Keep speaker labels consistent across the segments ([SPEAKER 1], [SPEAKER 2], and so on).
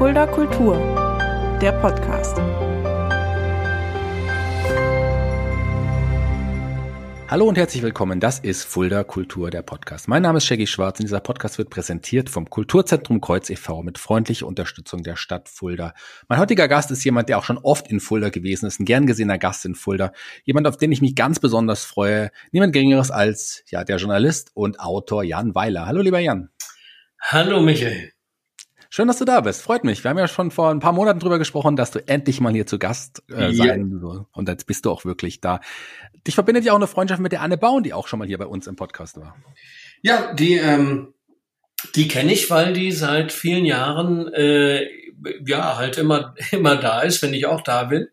[SPEAKER 1] Fulda Kultur, der Podcast.
[SPEAKER 2] Hallo und herzlich willkommen. Das ist Fulda Kultur, der Podcast. Mein Name ist Shaggy Schwarz und dieser Podcast wird präsentiert vom Kulturzentrum Kreuz e.V. mit freundlicher Unterstützung der Stadt Fulda. Mein heutiger Gast ist jemand, der auch schon oft in Fulda gewesen ist, ein gern gesehener Gast in Fulda. Jemand, auf den ich mich ganz besonders freue. Niemand geringeres als, ja, der Journalist und Autor Jan Weiler. Hallo, lieber Jan.
[SPEAKER 3] Hallo, Michael.
[SPEAKER 2] Schön, dass du da bist. Freut mich. Wir haben ja schon vor ein paar Monaten drüber gesprochen, dass du endlich mal hier zu Gast äh, sein ja. Und jetzt bist du auch wirklich da. Dich verbindet ja auch eine Freundschaft mit der Anne Baun, die auch schon mal hier bei uns im Podcast war.
[SPEAKER 3] Ja, die, ähm, die kenne ich, weil die seit vielen Jahren äh, ja halt immer, immer da ist, wenn ich auch da bin.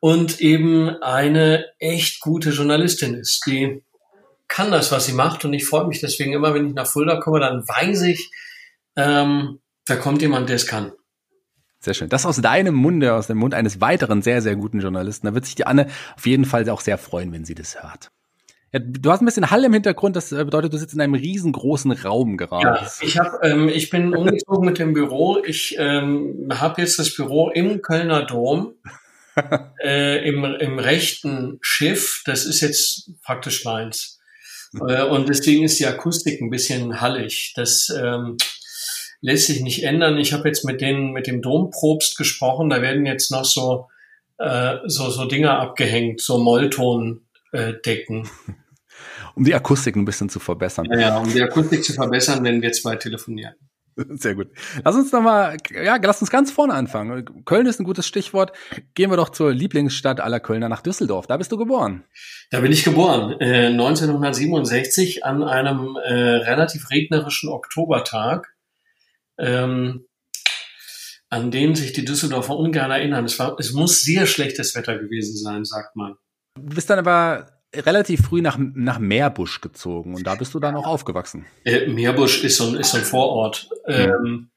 [SPEAKER 3] Und eben eine echt gute Journalistin ist. Die kann das, was sie macht. Und ich freue mich deswegen immer, wenn ich nach Fulda komme, dann weiß ich, ähm, da kommt jemand, der es kann.
[SPEAKER 2] Sehr schön. Das aus deinem Munde, aus dem Mund eines weiteren sehr, sehr guten Journalisten. Da wird sich die Anne auf jeden Fall auch sehr freuen, wenn sie das hört. Ja, du hast ein bisschen Hall im Hintergrund, das äh, bedeutet, du sitzt in einem riesengroßen Raum gerade. Ja,
[SPEAKER 3] ich, hab, ähm, ich bin umgezogen mit dem Büro. Ich ähm, habe jetzt das Büro im Kölner Dom, äh, im, im rechten Schiff. Das ist jetzt praktisch meins. Äh, und deswegen ist die Akustik ein bisschen hallig. Das ähm, lässt sich nicht ändern. Ich habe jetzt mit denen, mit dem Domprobst gesprochen, da werden jetzt noch so, äh, so, so Dinger abgehängt, so Molltondecken. Äh,
[SPEAKER 2] um die Akustik ein bisschen zu verbessern.
[SPEAKER 3] Ja, ja, um die Akustik zu verbessern, wenn wir zwei telefonieren.
[SPEAKER 2] Sehr gut. Lass uns noch mal, ja, lass uns ganz vorne anfangen. Köln ist ein gutes Stichwort. Gehen wir doch zur Lieblingsstadt aller Kölner nach Düsseldorf. Da bist du geboren.
[SPEAKER 3] Da bin ich geboren. Äh, 1967 an einem äh, relativ regnerischen Oktobertag ähm, an den sich die Düsseldorfer ungern erinnern. Es, war, es muss sehr schlechtes Wetter gewesen sein, sagt man.
[SPEAKER 2] Du bist dann aber relativ früh nach, nach Meerbusch gezogen und da bist du dann auch aufgewachsen.
[SPEAKER 3] Äh, Meerbusch ist so ein, ist so ein Vorort. Ähm,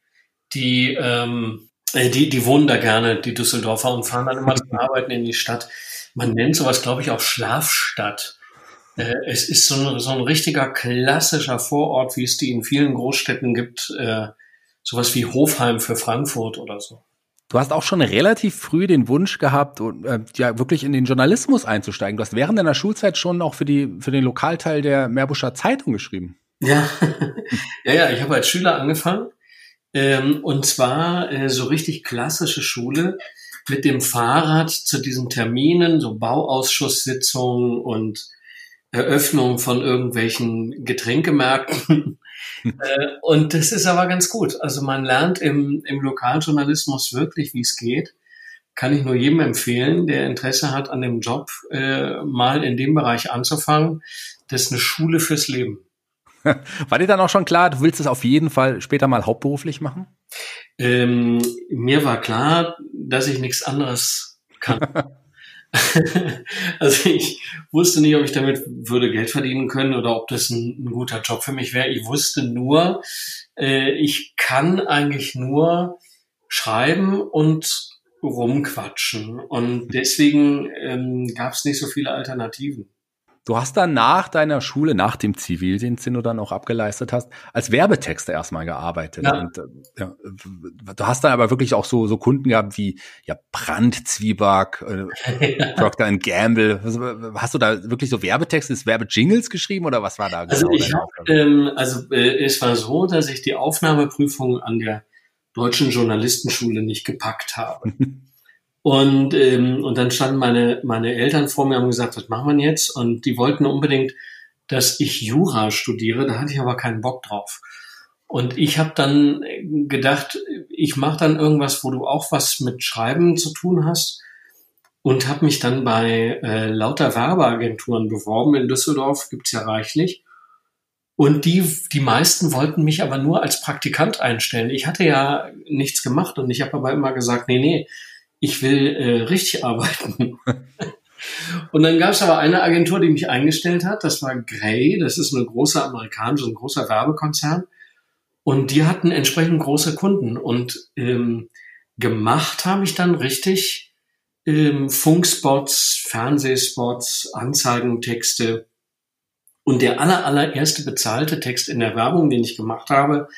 [SPEAKER 3] die, ähm, äh, die, die wohnen da gerne, die Düsseldorfer, und fahren dann immer zum Arbeiten in die Stadt. Man nennt sowas, glaube ich, auch Schlafstadt. Äh, es ist so ein, so ein richtiger klassischer Vorort, wie es die in vielen Großstädten gibt. Äh, sowas wie Hofheim für Frankfurt oder so.
[SPEAKER 2] Du hast auch schon relativ früh den Wunsch gehabt, äh, ja wirklich in den Journalismus einzusteigen. Du hast während deiner Schulzeit schon auch für die für den Lokalteil der Meerbuscher Zeitung geschrieben.
[SPEAKER 3] Ja, ja, ja. Ich habe als Schüler angefangen ähm, und zwar äh, so richtig klassische Schule mit dem Fahrrad zu diesen Terminen, so Bauausschusssitzungen und Eröffnung von irgendwelchen Getränkemärkten äh, und das ist aber ganz gut. Also man lernt im, im Lokaljournalismus wirklich, wie es geht. Kann ich nur jedem empfehlen, der Interesse hat an dem Job, äh, mal in dem Bereich anzufangen. Das ist eine Schule fürs Leben.
[SPEAKER 2] War dir dann auch schon klar, du willst es auf jeden Fall später mal hauptberuflich machen?
[SPEAKER 3] Ähm, mir war klar, dass ich nichts anderes kann. also ich wusste nicht, ob ich damit würde Geld verdienen können oder ob das ein, ein guter Job für mich wäre. Ich wusste nur, äh, ich kann eigentlich nur schreiben und rumquatschen. Und deswegen ähm, gab es nicht so viele Alternativen.
[SPEAKER 2] Du hast dann nach deiner Schule, nach dem Zivildienst, den du dann auch abgeleistet hast, als Werbetexter erstmal gearbeitet. Ja. Und, äh, ja, du hast dann aber wirklich auch so, so Kunden gehabt wie ja, Brand, Zwieback, äh, Procter Gamble. Hast du da wirklich so Werbetexte, Werbejingles geschrieben oder was war da
[SPEAKER 3] also genau? Ich hab, ähm, also äh, es war so, dass ich die Aufnahmeprüfung an der Deutschen Journalistenschule nicht gepackt habe. Und, ähm, und dann standen meine, meine Eltern vor mir und haben gesagt, was machen wir jetzt? Und die wollten unbedingt, dass ich Jura studiere. Da hatte ich aber keinen Bock drauf. Und ich habe dann gedacht, ich mache dann irgendwas, wo du auch was mit Schreiben zu tun hast. Und habe mich dann bei äh, lauter Werbeagenturen beworben. In Düsseldorf gibt's ja reichlich. Und die, die meisten wollten mich aber nur als Praktikant einstellen. Ich hatte ja nichts gemacht und ich habe aber immer gesagt, nee, nee, ich will äh, richtig arbeiten. Und dann gab es aber eine Agentur, die mich eingestellt hat. Das war Grey. Das ist eine große amerikanische, ein großer Werbekonzern. Und die hatten entsprechend große Kunden. Und ähm, gemacht habe ich dann richtig ähm, Funkspots, Fernsehspots, Anzeigentexte. Und der aller, allererste bezahlte Text in der Werbung, den ich gemacht habe,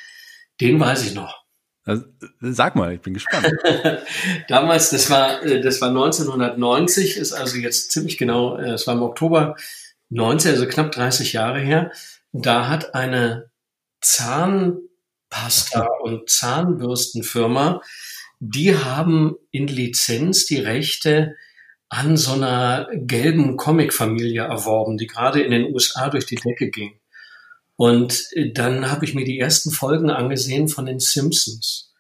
[SPEAKER 3] den weiß ich noch.
[SPEAKER 2] Also, sag mal, ich bin gespannt.
[SPEAKER 3] Damals, das war, äh, das war 1990, ist also jetzt ziemlich genau, äh, es war im Oktober 90, also knapp 30 Jahre her. Da hat eine Zahnpasta und Zahnbürstenfirma, die haben in Lizenz die Rechte an so einer gelben Comicfamilie erworben, die gerade in den USA durch die Decke ging. Und äh, dann habe ich mir die ersten Folgen angesehen von den Simpsons.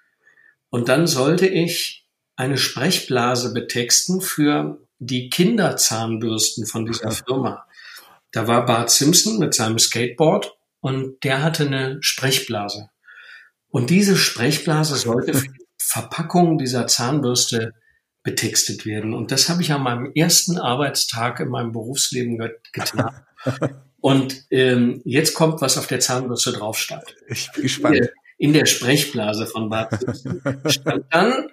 [SPEAKER 3] Und dann sollte ich eine Sprechblase betexten für die Kinderzahnbürsten von dieser Firma. Da war Bart Simpson mit seinem Skateboard und der hatte eine Sprechblase. Und diese Sprechblase sollte für die Verpackung dieser Zahnbürste betextet werden. Und das habe ich an meinem ersten Arbeitstag in meinem Berufsleben getan. Und ähm, jetzt kommt, was auf der Zahnbürste drauf stand.
[SPEAKER 2] Ich bin gespannt.
[SPEAKER 3] In der Sprechblase von Bart stand dann,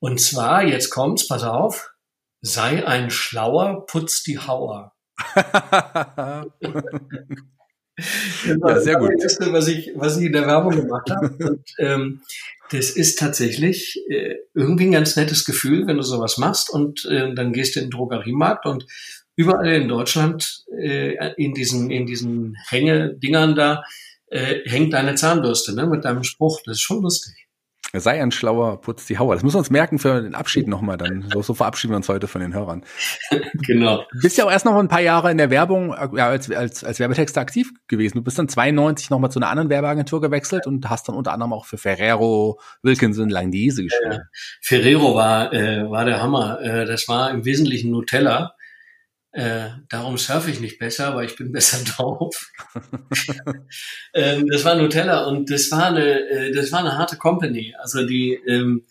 [SPEAKER 3] und zwar, jetzt kommt's, pass auf, sei ein Schlauer, putz die Hauer. ja,
[SPEAKER 2] sehr gut.
[SPEAKER 3] Das Erste, was ich, was ich in der Werbung gemacht habe. Und, ähm, das ist tatsächlich äh, irgendwie ein ganz nettes Gefühl, wenn du sowas machst und äh, dann gehst du in den Drogeriemarkt und überall in Deutschland äh, in diesen in diesen Hängedingern da äh, hängt deine Zahnbürste ne, mit deinem Spruch. Das ist schon lustig.
[SPEAKER 2] Sei ein schlauer, putz die Hauer. Das müssen wir uns merken für den Abschied nochmal dann. So, so verabschieden wir uns heute von den Hörern.
[SPEAKER 3] genau.
[SPEAKER 2] Du bist ja auch erst noch ein paar Jahre in der Werbung, äh, ja, als, als, als Werbetexter aktiv gewesen. Du bist dann 92 nochmal zu einer anderen Werbeagentur gewechselt und hast dann unter anderem auch für Ferrero, Wilkinson, Langnese geschrieben. Ja,
[SPEAKER 3] Ferrero war, äh, war der Hammer. Äh, das war im Wesentlichen Nutella. Äh, darum surfe ich nicht besser, aber ich bin besser drauf. ähm, das war Nutella und das war eine, äh, das war eine harte Company. Also die, ähm,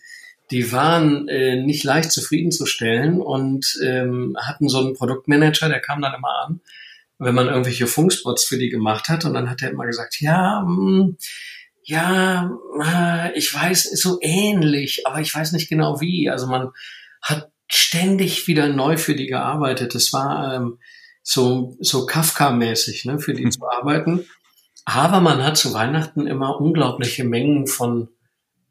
[SPEAKER 3] die waren äh, nicht leicht zufriedenzustellen und ähm, hatten so einen Produktmanager, der kam dann immer an, wenn man irgendwelche Funkspots für die gemacht hat und dann hat er immer gesagt, ja, mh, hm, ja, äh, ich weiß, so ähnlich, aber ich weiß nicht genau wie. Also man hat ständig wieder neu für die gearbeitet. Das war ähm, so, so Kafka-mäßig, ne, für die zu arbeiten. Aber man hat zu Weihnachten immer unglaubliche Mengen von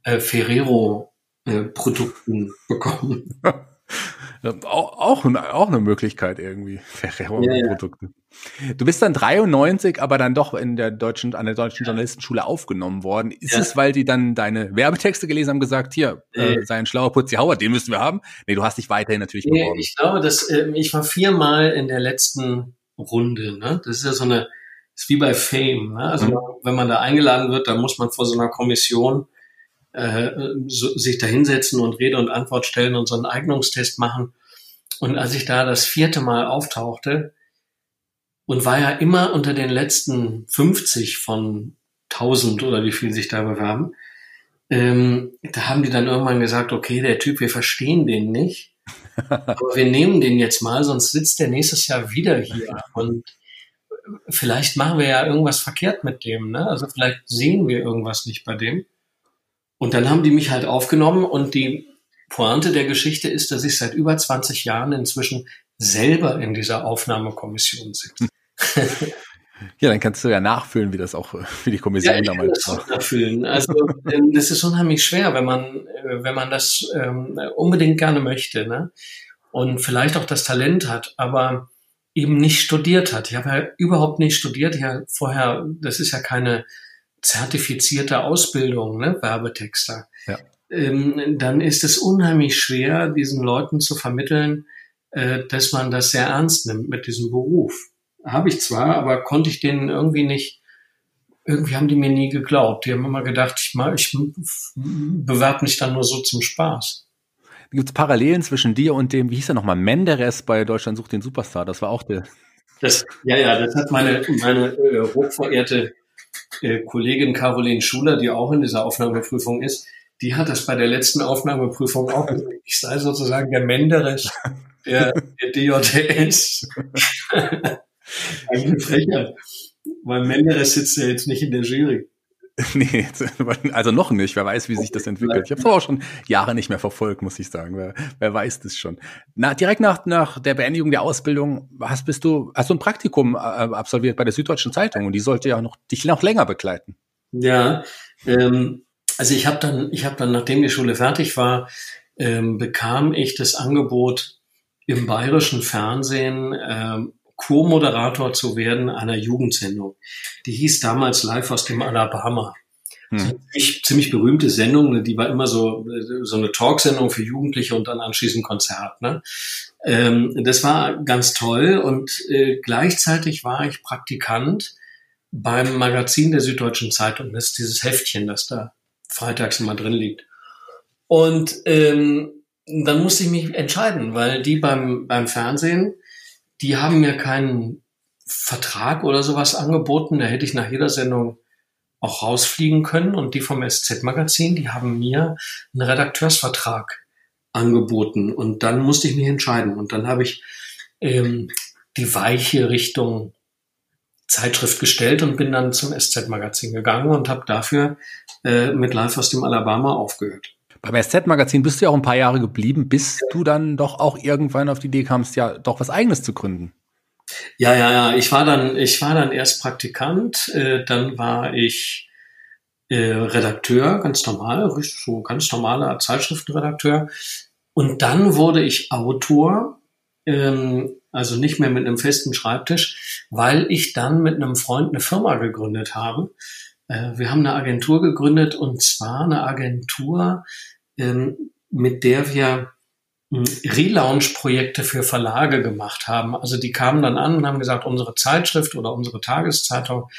[SPEAKER 3] äh, Ferrero-Produkten äh, bekommen.
[SPEAKER 2] auch, auch, auch eine Möglichkeit irgendwie, Ferrero-Produkte. Ja, ja. Du bist dann 93, aber dann doch in der deutschen, an der deutschen Journalistenschule aufgenommen worden. Ist ja. es, weil die dann deine Werbetexte gelesen haben, gesagt, hier, äh, sei ein schlauer Putzi Hauer, den müssen wir haben? Nee, du hast dich weiterhin natürlich
[SPEAKER 3] nee, beworben. Ich glaube, dass, äh, ich war viermal in der letzten Runde, ne? Das ist ja so eine, ist wie bei Fame, ne? Also, mhm. wenn man da eingeladen wird, dann muss man vor so einer Kommission äh, so, sich da hinsetzen und Rede und Antwort stellen und so einen Eignungstest machen. Und als ich da das vierte Mal auftauchte und war ja immer unter den letzten 50 von 1000 oder wie viel sich da bewerben, ähm, da haben die dann irgendwann gesagt, okay, der Typ, wir verstehen den nicht, aber wir nehmen den jetzt mal, sonst sitzt der nächstes Jahr wieder hier und vielleicht machen wir ja irgendwas verkehrt mit dem, ne? Also vielleicht sehen wir irgendwas nicht bei dem. Und dann haben die mich halt aufgenommen und die Pointe der Geschichte ist, dass ich seit über 20 Jahren inzwischen selber in dieser Aufnahmekommission sitze.
[SPEAKER 2] Ja, dann kannst du ja nachfühlen, wie das auch für die Kommission ja, damals
[SPEAKER 3] war. Nachfühlen. Also ähm, das ist unheimlich schwer, wenn man, äh, wenn man das ähm, unbedingt gerne möchte, ne? Und vielleicht auch das Talent hat, aber eben nicht studiert hat. Ich habe ja überhaupt nicht studiert. Ja, vorher, das ist ja keine zertifizierte Ausbildung, ne, Werbetexter, ja. ähm, dann ist es unheimlich schwer, diesen Leuten zu vermitteln, äh, dass man das sehr ernst nimmt mit diesem Beruf. Habe ich zwar, aber konnte ich denen irgendwie nicht, irgendwie haben die mir nie geglaubt. Die haben immer gedacht, ich, mal, ich bewerbe mich dann nur so zum Spaß.
[SPEAKER 2] Gibt es Parallelen zwischen dir und dem, wie hieß er nochmal, Menderes bei Deutschland sucht den Superstar? Das war auch der.
[SPEAKER 3] Das, ja, ja, das hat meine, meine äh, hochverehrte äh, Kollegin Caroline Schuler, die auch in dieser Aufnahmeprüfung ist, die hat das bei der letzten Aufnahmeprüfung auch gesagt. Ich sei sozusagen der Menderes der, der DJS. Eigentlich Frechheit. Weil Menderes sitzt ja jetzt nicht in der Jury.
[SPEAKER 2] Nee, also noch nicht. Wer weiß, wie sich das entwickelt. Ich habe es auch schon Jahre nicht mehr verfolgt, muss ich sagen. Wer, wer weiß das schon. Na, direkt nach, nach der Beendigung der Ausbildung hast, bist du, hast du ein Praktikum äh, absolviert bei der Süddeutschen Zeitung und die sollte ja noch dich noch länger begleiten.
[SPEAKER 3] Ja, ähm, Also ich habe dann, ich habe dann, nachdem die Schule fertig war, ähm, bekam ich das Angebot im bayerischen Fernsehen ähm, Co-Moderator zu werden einer Jugendsendung. Die hieß damals Live aus dem Alabama. Hm. Ziemlich, ziemlich berühmte Sendung, ne? die war immer so, so eine Talksendung für Jugendliche und dann anschließend Konzert. Ne? Ähm, das war ganz toll und äh, gleichzeitig war ich Praktikant beim Magazin der Süddeutschen Zeitung. Das ist dieses Heftchen, das da freitags immer drin liegt. Und ähm, dann musste ich mich entscheiden, weil die beim, beim Fernsehen, die haben mir keinen Vertrag oder sowas angeboten. Da hätte ich nach jeder Sendung auch rausfliegen können. Und die vom SZ-Magazin, die haben mir einen Redakteursvertrag angeboten. Und dann musste ich mich entscheiden. Und dann habe ich ähm, die weiche Richtung Zeitschrift gestellt und bin dann zum SZ-Magazin gegangen und habe dafür äh, mit Live aus dem Alabama aufgehört.
[SPEAKER 2] Beim SZ-Magazin bist du ja auch ein paar Jahre geblieben, bis du dann doch auch irgendwann auf die Idee kamst, ja doch was Eigenes zu gründen.
[SPEAKER 3] Ja, ja, ja. Ich war dann, ich war dann erst Praktikant, äh, dann war ich äh, Redakteur, ganz normal, so ganz normaler Zeitschriftenredakteur. Und dann wurde ich Autor, ähm, also nicht mehr mit einem festen Schreibtisch, weil ich dann mit einem Freund eine Firma gegründet habe. Äh, wir haben eine Agentur gegründet und zwar eine Agentur, ähm, mit der wir hm, Relaunch-Projekte für Verlage gemacht haben. Also die kamen dann an und haben gesagt, unsere Zeitschrift oder unsere Tageszeitung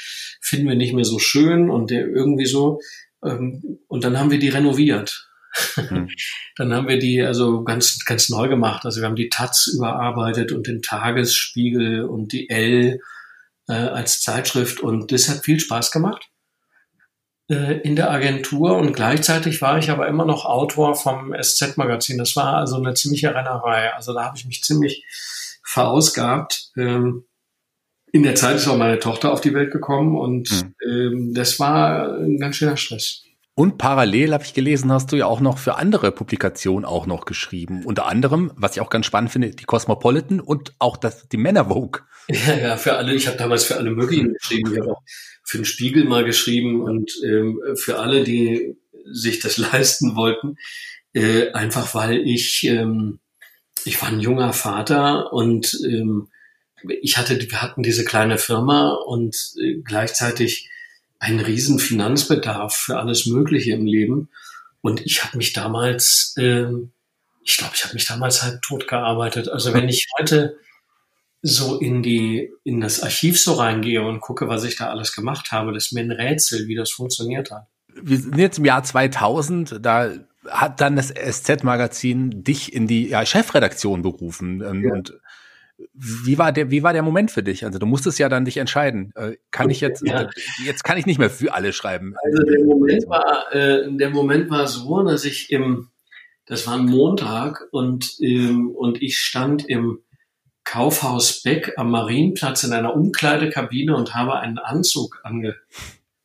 [SPEAKER 3] finden wir nicht mehr so schön und irgendwie so. Ähm, und dann haben wir die renoviert. Mhm. Dann haben wir die also ganz, ganz neu gemacht. Also wir haben die Taz überarbeitet und den Tagesspiegel und die L äh, als Zeitschrift und das hat viel Spaß gemacht. Äh, in der Agentur und gleichzeitig war ich aber immer noch Autor vom SZ-Magazin. Das war also eine ziemliche Rennerei. Also da habe ich mich ziemlich verausgabt. Ähm, in der Zeit ist auch meine Tochter auf die Welt gekommen und mhm. das war ein ganz schöner Stress.
[SPEAKER 2] Und parallel habe ich gelesen, hast du ja auch noch für andere Publikationen auch noch geschrieben. Unter anderem, was ich auch ganz spannend finde, die Cosmopolitan und auch das, die Männer Vogue.
[SPEAKER 3] Ja, ja, für alle. Ich habe damals für alle möglichen geschrieben. Ich habe auch für den Spiegel mal geschrieben und ähm, für alle, die sich das leisten wollten, äh, einfach weil ich ähm, ich war ein junger Vater und ähm, ich hatte wir hatten diese kleine Firma und äh, gleichzeitig einen riesen Finanzbedarf für alles Mögliche im Leben. Und ich habe mich damals ähm, ich glaube ich habe mich damals halt tot gearbeitet. Also wenn ich heute so in die, in das Archiv so reingehe und gucke, was ich da alles gemacht habe, das ist mir ein Rätsel, wie das funktioniert hat.
[SPEAKER 2] Wir sind jetzt im Jahr 2000, da hat dann das SZ-Magazin dich in die ja, Chefredaktion berufen. Ähm, ja. Und wie war der, wie war der Moment für dich? Also du musstest ja dann dich entscheiden. Äh, kann ich jetzt, ja. jetzt kann ich nicht mehr für alle schreiben.
[SPEAKER 3] Also der Moment war, äh, der Moment war so, dass ich im, das war ein Montag und, ähm, und ich stand im Kaufhaus Beck am Marienplatz in einer Umkleidekabine und habe einen Anzug ange,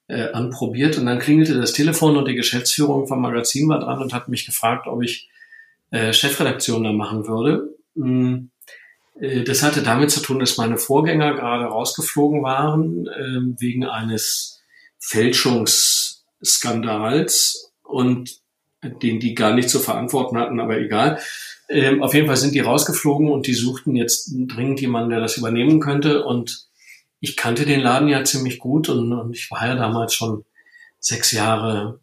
[SPEAKER 3] äh, anprobiert. Und dann klingelte das Telefon und die Geschäftsführung vom Magazin war dran und hat mich gefragt, ob ich äh, Chefredaktion da machen würde. Mm, das hatte damit zu tun, dass meine Vorgänger gerade rausgeflogen waren äh, wegen eines Fälschungsskandals und den die gar nicht zu verantworten hatten, aber egal. Ähm, auf jeden Fall sind die rausgeflogen und die suchten jetzt dringend jemanden, der das übernehmen könnte. Und ich kannte den Laden ja ziemlich gut und, und ich war ja damals schon sechs Jahre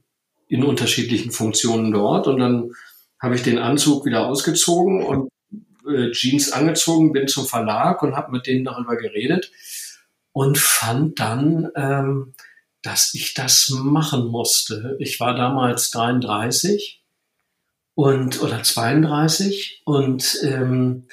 [SPEAKER 3] in unterschiedlichen Funktionen dort. Und dann habe ich den Anzug wieder ausgezogen und äh, Jeans angezogen, bin zum Verlag und habe mit denen darüber geredet und fand dann, ähm, dass ich das machen musste. Ich war damals 33 und oder 32 und ähm,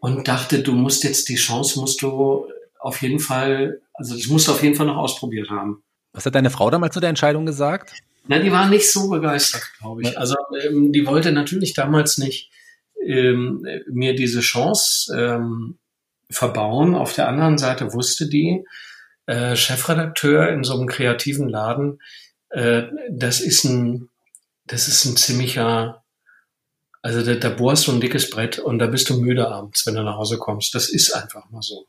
[SPEAKER 3] und dachte, du musst jetzt die Chance, musst du auf jeden Fall, also das musst du auf jeden Fall noch ausprobiert haben.
[SPEAKER 2] Was hat deine Frau damals zu der Entscheidung gesagt?
[SPEAKER 3] Na, die war nicht so begeistert, glaube ich. Also ähm, die wollte natürlich damals nicht ähm, mir diese Chance ähm, verbauen. Auf der anderen Seite wusste die, äh, Chefredakteur in so einem kreativen Laden, äh, das ist ein, das ist ein ziemlicher also da, da bohrst du ein dickes Brett und da bist du müde abends, wenn du nach Hause kommst. Das ist einfach mal so.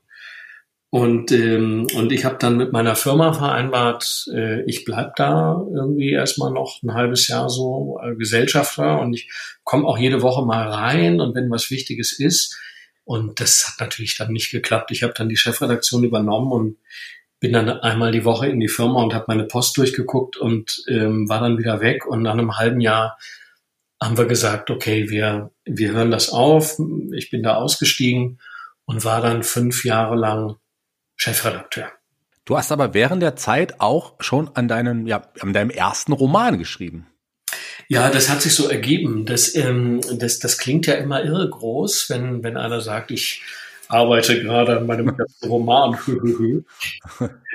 [SPEAKER 3] Und, ähm, und ich habe dann mit meiner Firma vereinbart, äh, ich bleib da irgendwie erstmal noch ein halbes Jahr so äh, Gesellschafter und ich komme auch jede Woche mal rein und wenn was Wichtiges ist. Und das hat natürlich dann nicht geklappt. Ich habe dann die Chefredaktion übernommen und bin dann einmal die Woche in die Firma und habe meine Post durchgeguckt und ähm, war dann wieder weg. Und nach einem halben Jahr haben wir gesagt, okay, wir, wir hören das auf. Ich bin da ausgestiegen und war dann fünf Jahre lang Chefredakteur.
[SPEAKER 2] Du hast aber während der Zeit auch schon an deinem, ja, an deinem ersten Roman geschrieben.
[SPEAKER 3] Ja, das hat sich so ergeben. Das, ähm, das, das klingt ja immer irre groß, wenn, wenn einer sagt, ich arbeite gerade an meinem ersten Roman.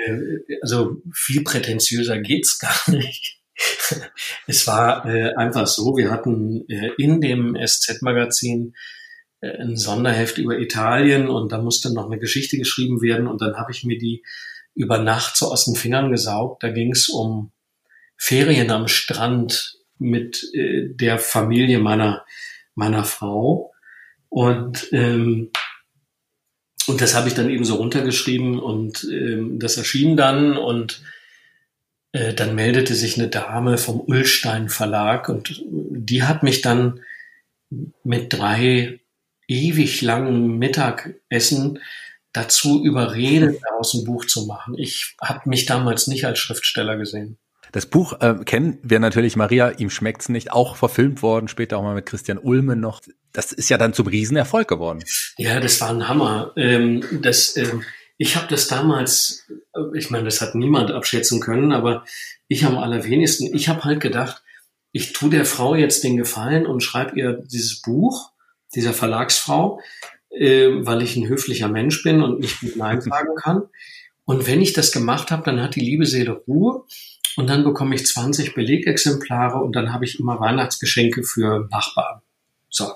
[SPEAKER 3] Äh, also viel prätentiöser geht's gar nicht. es war äh, einfach so, wir hatten äh, in dem SZ-Magazin äh, ein Sonderheft über Italien und da musste noch eine Geschichte geschrieben werden und dann habe ich mir die über Nacht so aus den Fingern gesaugt. Da ging es um Ferien am Strand mit äh, der Familie meiner meiner Frau und ähm, und das habe ich dann eben so runtergeschrieben und ähm, das erschien dann und dann meldete sich eine Dame vom Ullstein Verlag und die hat mich dann mit drei ewig langen Mittagessen dazu überredet, daraus ein Buch zu machen. Ich habe mich damals nicht als Schriftsteller gesehen.
[SPEAKER 2] Das Buch äh, kennen wir natürlich, Maria, ihm schmeckt's nicht, auch verfilmt worden, später auch mal mit Christian Ulmen noch. Das ist ja dann zum Riesenerfolg geworden.
[SPEAKER 3] Ja, das war ein Hammer. Ähm, das, ähm, ich habe das damals, ich meine, das hat niemand abschätzen können, aber ich am allerwenigsten, ich habe halt gedacht, ich tue der Frau jetzt den Gefallen und schreibe ihr dieses Buch dieser Verlagsfrau, äh, weil ich ein höflicher Mensch bin und nicht mit Nein sagen kann. Und wenn ich das gemacht habe, dann hat die liebe Seele Ruhe und dann bekomme ich 20 Belegexemplare und dann habe ich immer Weihnachtsgeschenke für Nachbarn. So,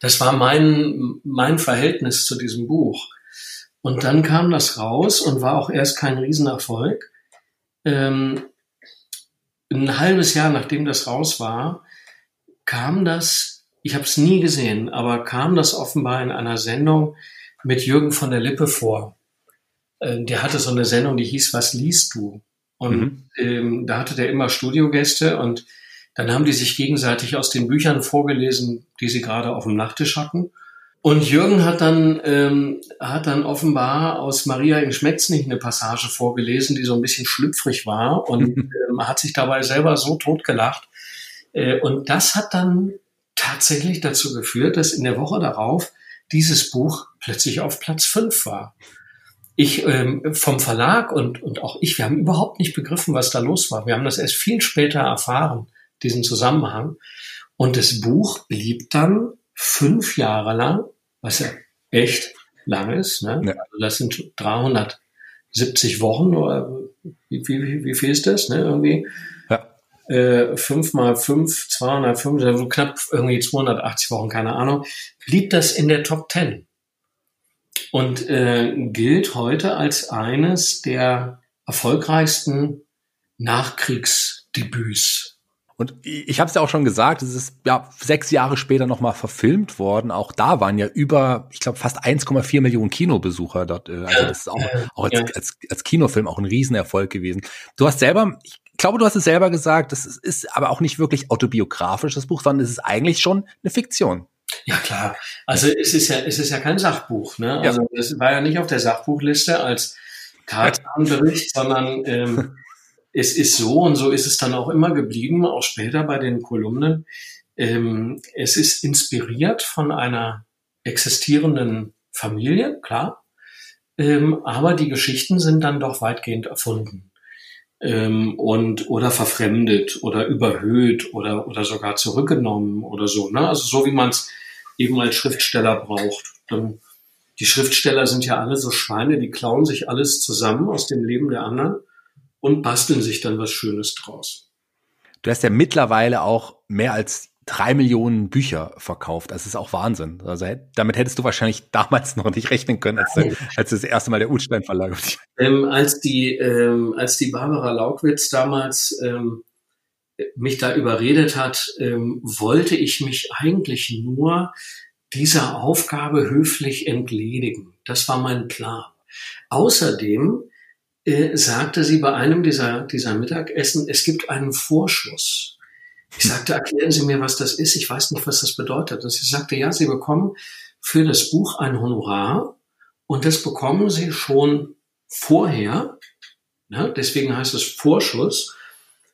[SPEAKER 3] das war mein, mein Verhältnis zu diesem Buch. Und dann kam das raus und war auch erst kein Riesenerfolg. Ähm, ein halbes Jahr nachdem das raus war, kam das ich habe es nie gesehen, aber kam das offenbar in einer Sendung mit Jürgen von der Lippe vor. Äh, der hatte so eine Sendung, die hieß Was liest du? Und mhm. ähm, da hatte der immer Studiogäste und dann haben die sich gegenseitig aus den Büchern vorgelesen, die sie gerade auf dem Nachttisch hatten. Und Jürgen hat dann, ähm, hat dann offenbar aus Maria in Schmetz nicht eine Passage vorgelesen, die so ein bisschen schlüpfrig war und ähm, hat sich dabei selber so totgelacht. Äh, und das hat dann tatsächlich dazu geführt, dass in der Woche darauf dieses Buch plötzlich auf Platz fünf war. Ich ähm, vom Verlag und, und auch ich, wir haben überhaupt nicht begriffen, was da los war. Wir haben das erst viel später erfahren, diesen Zusammenhang. Und das Buch blieb dann fünf Jahre lang, was ja echt lang ist. Ne? Ja. Also das sind 370 Wochen oder wie, wie, wie viel ist das? Ne? Irgendwie äh, 5 mal 5, 205, also knapp irgendwie 280 Wochen, keine Ahnung, blieb das in der Top 10 und äh, gilt heute als eines der erfolgreichsten Nachkriegsdebüts.
[SPEAKER 2] Und ich habe es ja auch schon gesagt, es ist ja sechs Jahre später nochmal verfilmt worden. Auch da waren ja über, ich glaube, fast 1,4 Millionen Kinobesucher dort. Äh, also das ist auch, auch als, ja. als, als Kinofilm auch ein Riesenerfolg gewesen. Du hast selber, ich glaube, du hast es selber gesagt, das ist aber auch nicht wirklich autobiografisch, das Buch, sondern es ist eigentlich schon eine Fiktion.
[SPEAKER 3] Ja, klar. Also es ist ja, es ist ja kein Sachbuch, ne? Also es war ja nicht auf der Sachbuchliste als Tatanbericht, sondern ähm, es ist so und so ist es dann auch immer geblieben, auch später bei den Kolumnen. Ähm, es ist inspiriert von einer existierenden Familie, klar, ähm, aber die Geschichten sind dann doch weitgehend erfunden ähm, und oder verfremdet oder überhöht oder oder sogar zurückgenommen oder so. Ne? Also so wie man es eben als Schriftsteller braucht. Dann, die Schriftsteller sind ja alle so Schweine, die klauen sich alles zusammen aus dem Leben der anderen und basteln sich dann was Schönes draus.
[SPEAKER 2] Du hast ja mittlerweile auch mehr als drei Millionen Bücher verkauft. Das ist auch Wahnsinn. Also damit hättest du wahrscheinlich damals noch nicht rechnen können, als, als das erste Mal der Ulstein Verlag.
[SPEAKER 3] Ähm, als die ähm, als die Barbara Laukwitz damals ähm, mich da überredet hat, ähm, wollte ich mich eigentlich nur dieser Aufgabe höflich entledigen. Das war mein Plan. Außerdem äh, sagte sie bei einem dieser, dieser Mittagessen, es gibt einen Vorschuss. Ich sagte, erklären Sie mir, was das ist. Ich weiß nicht, was das bedeutet. Und sie sagte, ja, Sie bekommen für das Buch ein Honorar und das bekommen Sie schon vorher. Ne? Deswegen heißt es Vorschuss.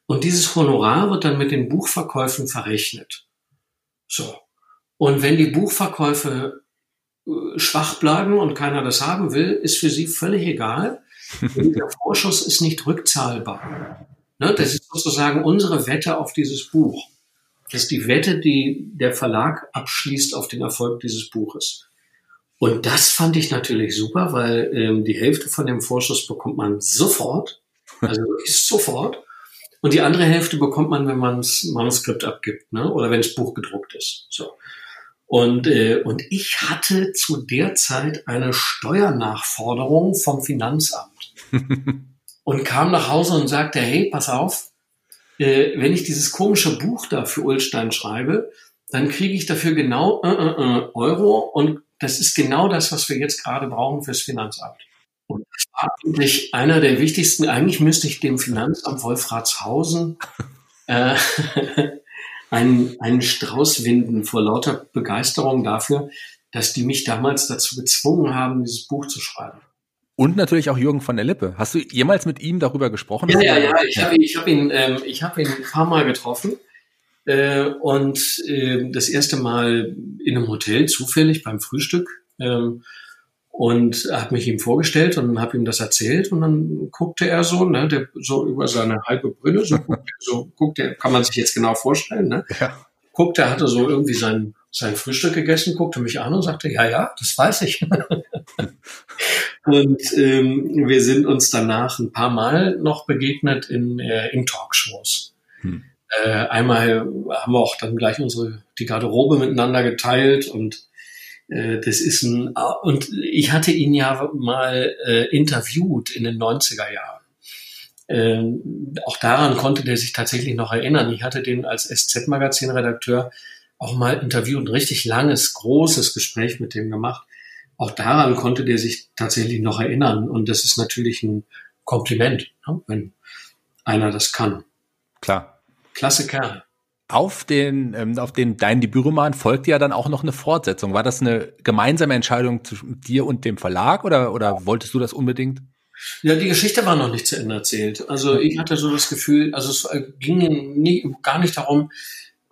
[SPEAKER 3] Und dieses Honorar wird dann mit den Buchverkäufen verrechnet. So. Und wenn die Buchverkäufe äh, schwach bleiben und keiner das haben will, ist für Sie völlig egal. Der Vorschuss ist nicht rückzahlbar. Ne, das ist sozusagen unsere Wette auf dieses Buch. Das ist die Wette, die der Verlag abschließt auf den Erfolg dieses Buches. Und das fand ich natürlich super, weil ähm, die Hälfte von dem Vorschuss bekommt man sofort, also wirklich sofort. Und die andere Hälfte bekommt man, wenn man das Manuskript abgibt, ne? oder wenn das Buch gedruckt ist. So. Und, äh, und ich hatte zu der Zeit eine Steuernachforderung vom Finanzamt und kam nach Hause und sagte, hey, pass auf, äh, wenn ich dieses komische Buch da für Ulstein schreibe, dann kriege ich dafür genau äh, äh, äh, Euro und das ist genau das, was wir jetzt gerade brauchen fürs Finanzamt. Und das war eigentlich einer der wichtigsten. Eigentlich müsste ich dem Finanzamt Wolfratshausen äh, einen, einen Strauß winden vor lauter Begeisterung dafür, dass die mich damals dazu gezwungen haben, dieses Buch zu schreiben.
[SPEAKER 2] Und natürlich auch Jürgen von der Lippe. Hast du jemals mit ihm darüber gesprochen?
[SPEAKER 3] Ja, ja, ja. Ich habe ich hab ihn, ähm, ich hab ihn ein paar Mal getroffen. Äh, und äh, das erste Mal in einem Hotel, zufällig beim Frühstück. Ähm, und habe mich ihm vorgestellt und habe ihm das erzählt und dann guckte er so, ne, der, so über seine halbe Brille, so, so guckt er, kann man sich jetzt genau vorstellen, ne? Ja. Guckte, er hatte so irgendwie sein, sein Frühstück gegessen, guckte mich an und sagte, ja, ja, das weiß ich. und ähm, wir sind uns danach ein paar Mal noch begegnet in, äh, in Talkshows. Hm. Äh, einmal haben wir auch dann gleich unsere die Garderobe miteinander geteilt und das ist ein, und ich hatte ihn ja mal äh, interviewt in den 90er Jahren. Ähm, auch daran konnte der sich tatsächlich noch erinnern. Ich hatte den als SZ-Magazin-Redakteur auch mal interviewt, ein richtig langes, großes Gespräch mit dem gemacht. Auch daran konnte der sich tatsächlich noch erinnern. Und das ist natürlich ein Kompliment, ne, wenn einer das kann.
[SPEAKER 2] Klar.
[SPEAKER 3] Klasse Kerl.
[SPEAKER 2] Auf den, ähm, auf den dein Debütroman folgte ja dann auch noch eine Fortsetzung. War das eine gemeinsame Entscheidung zwischen dir und dem Verlag oder, oder wolltest du das unbedingt?
[SPEAKER 3] Ja, die Geschichte war noch nicht zu Ende erzählt. Also ich hatte so das Gefühl, also es ging nie, gar nicht darum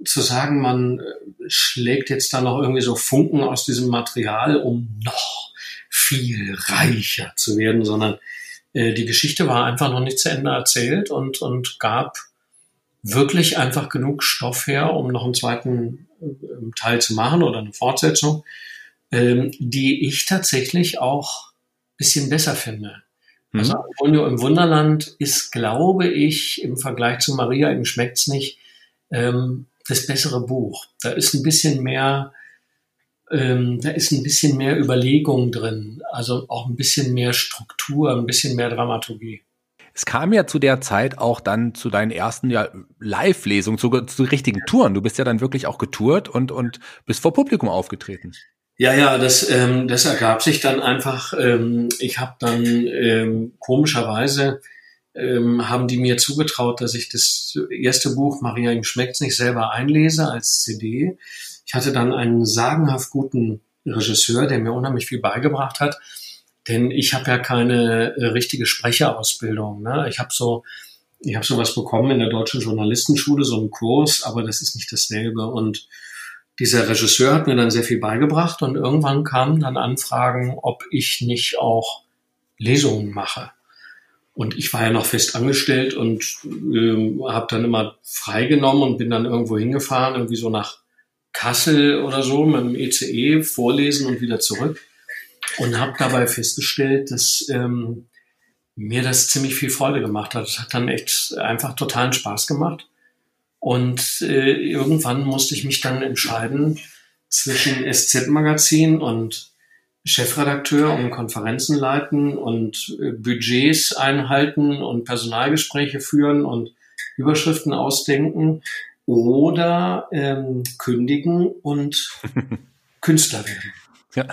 [SPEAKER 3] zu sagen, man äh, schlägt jetzt da noch irgendwie so Funken aus diesem Material, um noch viel reicher zu werden, sondern äh, die Geschichte war einfach noch nicht zu Ende erzählt und, und gab wirklich einfach genug Stoff her, um noch einen zweiten ähm, Teil zu machen oder eine Fortsetzung, ähm, die ich tatsächlich auch bisschen besser finde. Mhm. Also Antonio im Wunderland ist, glaube ich, im Vergleich zu Maria im Schmeckt's nicht, ähm, das bessere Buch. Da ist ein bisschen mehr, ähm, da ist ein bisschen mehr Überlegung drin, also auch ein bisschen mehr Struktur, ein bisschen mehr Dramaturgie.
[SPEAKER 2] Es kam ja zu der Zeit auch dann zu deinen ersten ja, Live-Lesungen, zu, zu richtigen Touren. Du bist ja dann wirklich auch getourt und, und bist vor Publikum aufgetreten.
[SPEAKER 3] Ja, ja, das, ähm, das ergab sich dann einfach. Ähm, ich habe dann ähm, komischerweise ähm, haben die mir zugetraut, dass ich das erste Buch Maria ihm schmeckt's nicht selber einlese als CD. Ich hatte dann einen sagenhaft guten Regisseur, der mir unheimlich viel beigebracht hat. Denn ich habe ja keine äh, richtige Sprecherausbildung. Ne? Ich habe so, ich habe sowas bekommen in der deutschen Journalistenschule, so einen Kurs, aber das ist nicht dasselbe. Und dieser Regisseur hat mir dann sehr viel beigebracht und irgendwann kamen dann Anfragen, ob ich nicht auch Lesungen mache. Und ich war ja noch fest angestellt und äh, habe dann immer freigenommen und bin dann irgendwo hingefahren, irgendwie so nach Kassel oder so mit dem ECE e vorlesen und wieder zurück und habe dabei festgestellt, dass ähm, mir das ziemlich viel Freude gemacht hat. Es hat dann echt einfach totalen Spaß gemacht. Und äh, irgendwann musste ich mich dann entscheiden zwischen SZ-Magazin und Chefredakteur und Konferenzen leiten und äh, Budgets einhalten und Personalgespräche führen und Überschriften ausdenken oder ähm, kündigen und Künstler werden.
[SPEAKER 2] Ja.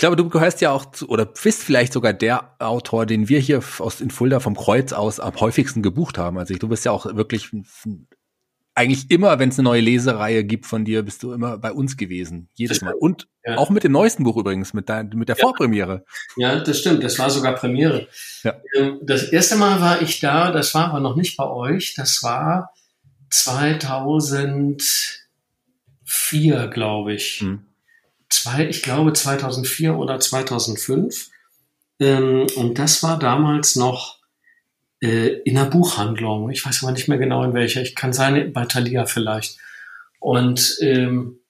[SPEAKER 2] Glaube, du gehörst ja auch zu, oder bist vielleicht sogar der Autor, den wir hier aus in Fulda vom Kreuz aus am häufigsten gebucht haben. Also du bist ja auch wirklich eigentlich immer, wenn es eine neue Lesereihe gibt von dir, bist du immer bei uns gewesen. Jedes Mal. Und ja. auch mit dem neuesten Buch übrigens, mit, dein, mit der ja. Vorpremiere.
[SPEAKER 3] Ja, das stimmt. Das war sogar Premiere. Ja. Ähm, das erste Mal war ich da, das war aber noch nicht bei euch. Das war 2004, glaube ich. Hm. Zwei, ich glaube 2004 oder 2005. Ähm, und das war damals noch äh, in einer Buchhandlung. Ich weiß aber nicht mehr genau in welcher. Ich kann sein, bei Thalia vielleicht. Und ähm,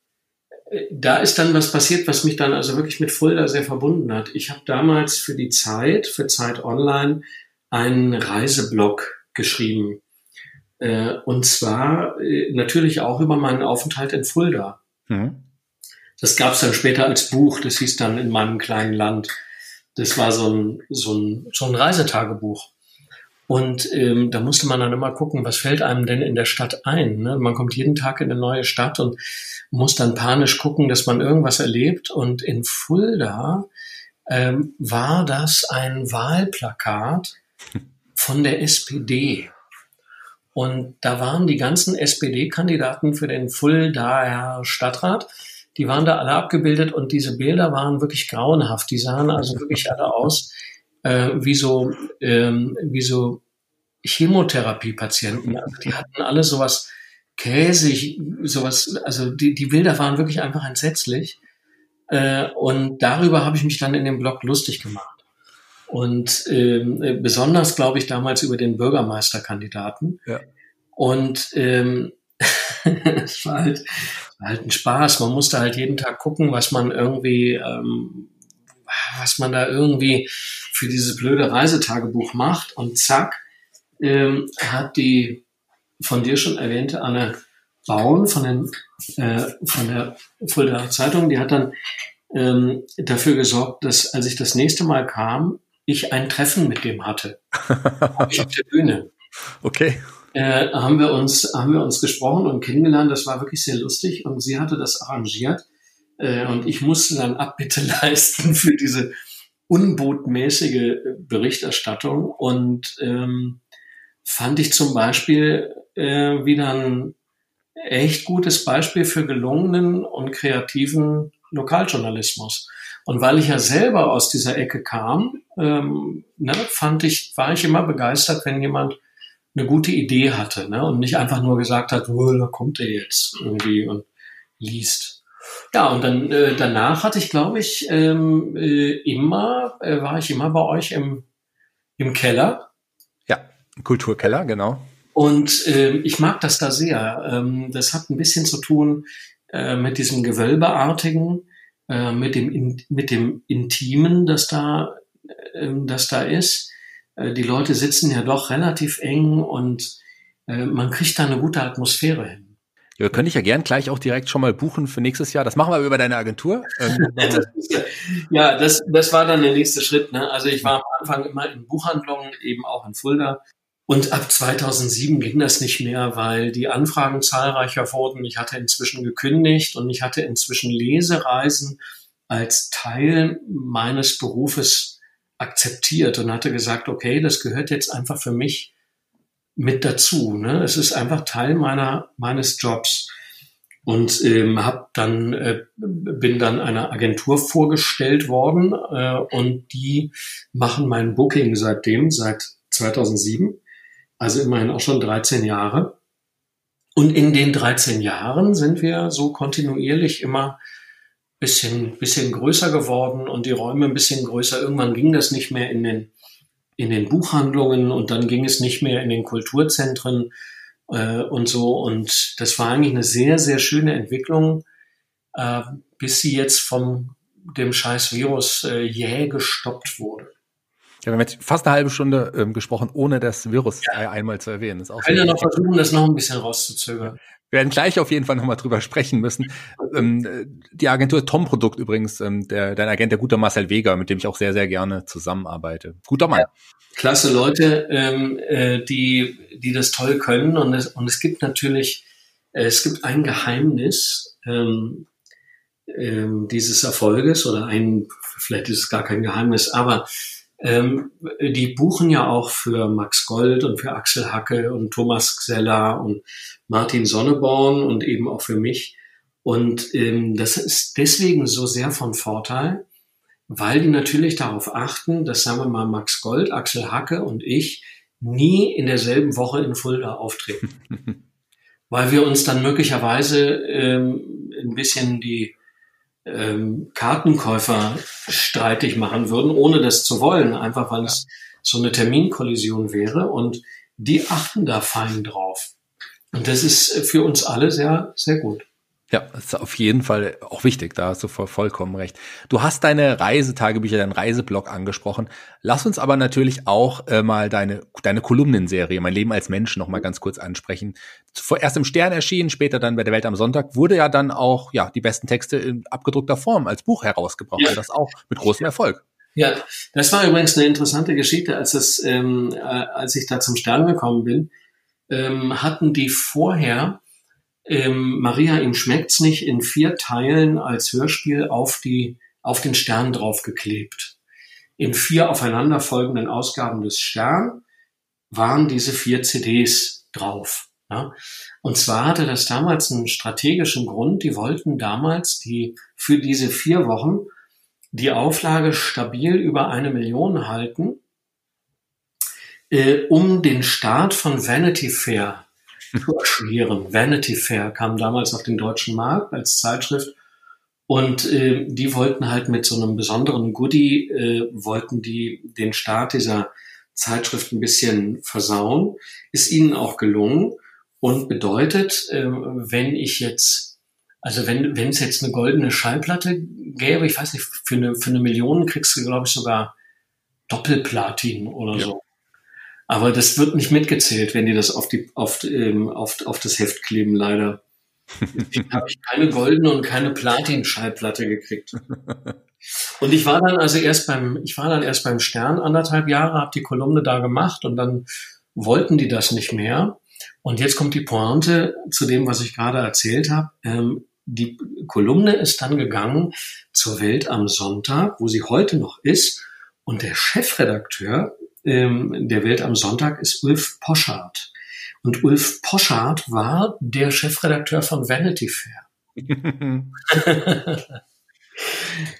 [SPEAKER 3] da ist dann was passiert, was mich dann also wirklich mit Fulda sehr verbunden hat. Ich habe damals für die Zeit, für Zeit Online, einen Reiseblog geschrieben. Äh, und zwar äh, natürlich auch über meinen Aufenthalt in Fulda. Mhm. Das gab es dann später als Buch, das hieß dann in meinem kleinen Land. Das war so ein, so ein, so ein Reisetagebuch. Und ähm, da musste man dann immer gucken, was fällt einem denn in der Stadt ein. Ne? Man kommt jeden Tag in eine neue Stadt und muss dann panisch gucken, dass man irgendwas erlebt. Und in Fulda ähm, war das ein Wahlplakat von der SPD. Und da waren die ganzen SPD-Kandidaten für den Fuldaer Stadtrat, die waren da alle abgebildet und diese Bilder waren wirklich grauenhaft. Die sahen also wirklich alle aus äh, wie so, ähm, wie so Chemotherapie-Patienten. Also die hatten alle sowas käsig, sowas, also die, die Bilder waren wirklich einfach entsetzlich. Äh, und darüber habe ich mich dann in dem Blog lustig gemacht. Und ähm, besonders, glaube ich, damals über den Bürgermeisterkandidaten. Ja. Und ähm, es war halt, war halt ein Spaß. Man musste halt jeden Tag gucken, was man irgendwie, ähm, was man da irgendwie für dieses blöde Reisetagebuch macht und zack, ähm, hat die von dir schon erwähnte Anne Bauen von, den, äh, von der Fulda Zeitung, die hat dann ähm, dafür gesorgt, dass als ich das nächste Mal kam, ich ein Treffen mit dem hatte. auf der Bühne.
[SPEAKER 2] Okay.
[SPEAKER 3] Äh, haben wir uns haben wir uns gesprochen und kennengelernt. Das war wirklich sehr lustig und sie hatte das arrangiert äh, und ich musste dann Abbitte leisten für diese unbotmäßige Berichterstattung und ähm, fand ich zum Beispiel äh, wieder ein echt gutes Beispiel für gelungenen und kreativen Lokaljournalismus. Und weil ich ja selber aus dieser Ecke kam, ähm, ne, fand ich, war ich immer begeistert, wenn jemand eine gute Idee hatte ne, und nicht einfach nur gesagt hat, oh, da kommt er jetzt irgendwie und liest. Ja, und dann äh, danach hatte ich, glaube ich, ähm, äh, immer, äh, war ich immer bei euch im, im Keller.
[SPEAKER 2] Ja, Kulturkeller, genau.
[SPEAKER 3] Und äh, ich mag das da sehr. Ähm, das hat ein bisschen zu tun äh, mit diesem Gewölbeartigen, äh, mit, dem in, mit dem Intimen, das da, äh, das da ist. Äh, die Leute sitzen ja doch relativ eng und äh, man kriegt da eine gute Atmosphäre hin.
[SPEAKER 2] Ja, könnte ich ja gern gleich auch direkt schon mal buchen für nächstes Jahr. Das machen wir über deine Agentur. Ähm,
[SPEAKER 3] ja, das, das war dann der nächste Schritt. Ne? Also ich war am Anfang immer in Buchhandlungen, eben auch in Fulda. Und ab 2007 ging das nicht mehr, weil die Anfragen zahlreicher wurden. Ich hatte inzwischen gekündigt und ich hatte inzwischen Lesereisen als Teil meines Berufes akzeptiert und hatte gesagt, okay, das gehört jetzt einfach für mich mit dazu. Ne? Es ist einfach Teil meiner meines Jobs und ähm, hab dann äh, bin dann einer Agentur vorgestellt worden äh, und die machen mein Booking seitdem seit 2007, also immerhin auch schon 13 Jahre. Und in den 13 Jahren sind wir so kontinuierlich immer bisschen bisschen größer geworden und die Räume ein bisschen größer. Irgendwann ging das nicht mehr in den in den Buchhandlungen und dann ging es nicht mehr in den Kulturzentren äh, und so. Und das war eigentlich eine sehr, sehr schöne Entwicklung, äh, bis sie jetzt vom dem scheiß Virus äh, jäh gestoppt wurde.
[SPEAKER 2] Ja, wir haben jetzt fast eine halbe Stunde ähm, gesprochen, ohne das Virus ja. einmal zu erwähnen.
[SPEAKER 3] Ist auch ich kann ja noch versuchen, das noch ein bisschen rauszuzögern.
[SPEAKER 2] Wir werden gleich auf jeden Fall nochmal drüber sprechen müssen. Ähm, die Agentur Tom Produkt übrigens, ähm, der, dein Agent, der gute Marcel Weger, mit dem ich auch sehr, sehr gerne zusammenarbeite. Guter Mann.
[SPEAKER 3] Klasse Leute, ähm, äh, die, die das toll können. Und es, und es gibt natürlich, äh, es gibt ein Geheimnis, ähm, ähm, dieses Erfolges oder ein, vielleicht ist es gar kein Geheimnis, aber ähm, die buchen ja auch für Max Gold und für Axel Hacke und Thomas Xeller und Martin Sonneborn und eben auch für mich. Und ähm, das ist deswegen so sehr von Vorteil, weil die natürlich darauf achten, dass, sagen wir mal, Max Gold, Axel Hacke und ich nie in derselben Woche in Fulda auftreten. weil wir uns dann möglicherweise ähm, ein bisschen die ähm, Kartenkäufer streitig machen würden, ohne das zu wollen, einfach weil es so eine Terminkollision wäre. Und die achten da fein drauf. Und das ist für uns alle sehr, sehr gut.
[SPEAKER 2] Ja, das ist auf jeden Fall auch wichtig, da hast du vollkommen recht. Du hast deine Reisetagebücher, deinen Reiseblog angesprochen. Lass uns aber natürlich auch äh, mal deine, deine Kolumnenserie, Mein Leben als Mensch, noch mal ganz kurz ansprechen. Erst im Stern erschienen, später dann bei der Welt am Sonntag, wurde ja dann auch ja die besten Texte in abgedruckter Form als Buch herausgebracht. Ja. Und das auch mit großem Erfolg.
[SPEAKER 3] Ja, das war übrigens eine interessante Geschichte, als es, ähm, äh, als ich da zum Stern gekommen bin, ähm, hatten die vorher ähm, Maria, ihm schmeckt's nicht in vier Teilen als Hörspiel auf die, auf den Stern draufgeklebt. In vier aufeinanderfolgenden Ausgaben des Stern waren diese vier CDs drauf. Ja? Und zwar hatte das damals einen strategischen Grund. Die wollten damals die, für diese vier Wochen die Auflage stabil über eine Million halten, äh, um den Start von Vanity Fair zu erschweren. Vanity Fair kam damals auf den deutschen Markt als Zeitschrift und äh, die wollten halt mit so einem besonderen Goodie, äh, wollten die den Start dieser Zeitschrift ein bisschen versauen. Ist ihnen auch gelungen und bedeutet, äh, wenn ich jetzt, also wenn wenn es jetzt eine goldene Schallplatte gäbe, ich weiß nicht, für eine, für eine Million kriegst du, glaube ich, sogar Doppelplatin oder ja. so. Aber das wird nicht mitgezählt, wenn die das auf, die, auf, ähm, auf, auf das Heft kleben, leider. Deswegen habe ich keine goldene und keine Platin-Schallplatte gekriegt. Und ich war dann also erst beim, ich war dann erst beim Stern anderthalb Jahre, habe die Kolumne da gemacht und dann wollten die das nicht mehr. Und jetzt kommt die Pointe zu dem, was ich gerade erzählt habe. Ähm, die Kolumne ist dann gegangen zur Welt am Sonntag, wo sie heute noch ist. Und der Chefredakteur ähm, der Welt am Sonntag ist Ulf Poschardt. Und Ulf Poschardt war der Chefredakteur von Vanity Fair.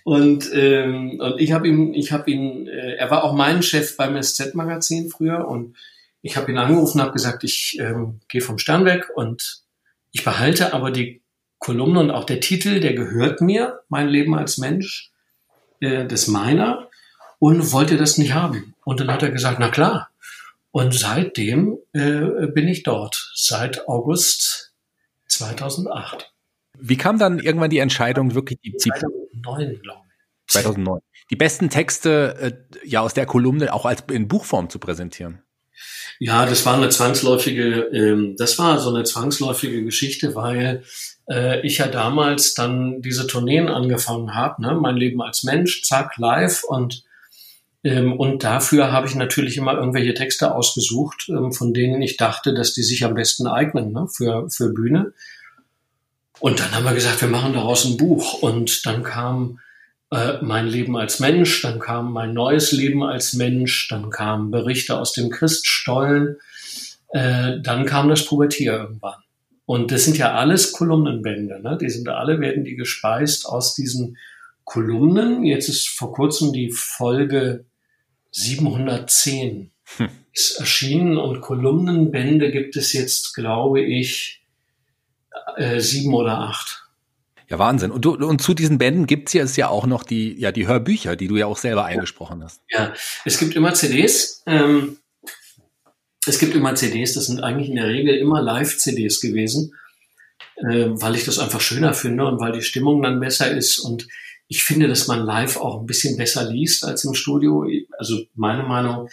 [SPEAKER 3] und, ähm, und ich habe ihn, ich habe ihn, äh, er war auch mein Chef beim SZ-Magazin früher und ich habe ihn angerufen und habe gesagt, ich ähm, gehe vom Stern weg und ich behalte aber die Kolumne und auch der Titel, der gehört mir, mein Leben als Mensch, äh, das meiner und wollte das nicht haben. Und dann hat er gesagt, na klar. Und seitdem äh, bin ich dort, seit August 2008.
[SPEAKER 2] Wie kam dann irgendwann die Entscheidung, wirklich die
[SPEAKER 3] 2009, glaube ich.
[SPEAKER 2] 2009. Die besten Texte äh, ja aus der Kolumne auch als in Buchform zu präsentieren.
[SPEAKER 3] Ja, das war eine zwangsläufige, ähm, das war so eine zwangsläufige Geschichte, weil äh, ich ja damals dann diese Tourneen angefangen habe, ne? mein Leben als Mensch, zack, live und und dafür habe ich natürlich immer irgendwelche Texte ausgesucht, ähm, von denen ich dachte, dass die sich am besten eignen ne, für, für Bühne. Und dann haben wir gesagt, wir machen daraus ein Buch. Und dann kam äh, mein Leben als Mensch, dann kam mein neues Leben als Mensch, dann kamen Berichte aus dem Christstollen, äh, dann kam das Pubertier irgendwann. Und das sind ja alles Kolumnenbände. Ne? Die sind alle, werden die gespeist aus diesen Kolumnen. Jetzt ist vor kurzem die Folge 710 hm. ist erschienen und Kolumnenbände gibt es jetzt, glaube ich, äh, sieben oder acht.
[SPEAKER 2] Ja, Wahnsinn. Und, du, und zu diesen Bänden gibt es ja, ja auch noch die, ja, die Hörbücher, die du ja auch selber eingesprochen hast.
[SPEAKER 3] Ja, es gibt immer CDs. Ähm, es gibt immer CDs, das sind eigentlich in der Regel immer Live-CDs gewesen, äh, weil ich das einfach schöner finde und weil die Stimmung dann besser ist und ich finde, dass man live auch ein bisschen besser liest als im Studio. Also meine Meinung.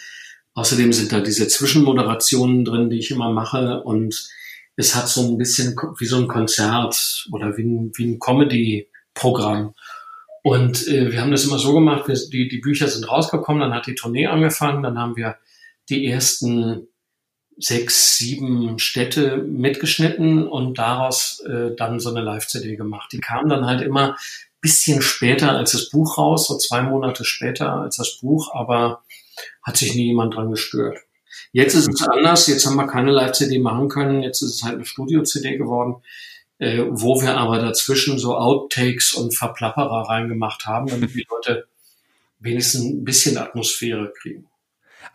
[SPEAKER 3] Außerdem sind da diese Zwischenmoderationen drin, die ich immer mache. Und es hat so ein bisschen wie so ein Konzert oder wie ein, wie ein Comedy-Programm. Und äh, wir haben das immer so gemacht, wir, die, die Bücher sind rausgekommen, dann hat die Tournee angefangen, dann haben wir die ersten sechs, sieben Städte mitgeschnitten und daraus äh, dann so eine Live-CD gemacht. Die kam dann halt immer bisschen später als das Buch raus, so zwei Monate später als das Buch, aber hat sich nie jemand dran gestört. Jetzt ist es anders, jetzt haben wir keine Live-CD machen können, jetzt ist es halt eine Studio-CD geworden, äh, wo wir aber dazwischen so Outtakes und Verplapperer reingemacht haben, damit die Leute wenigstens ein bisschen Atmosphäre kriegen.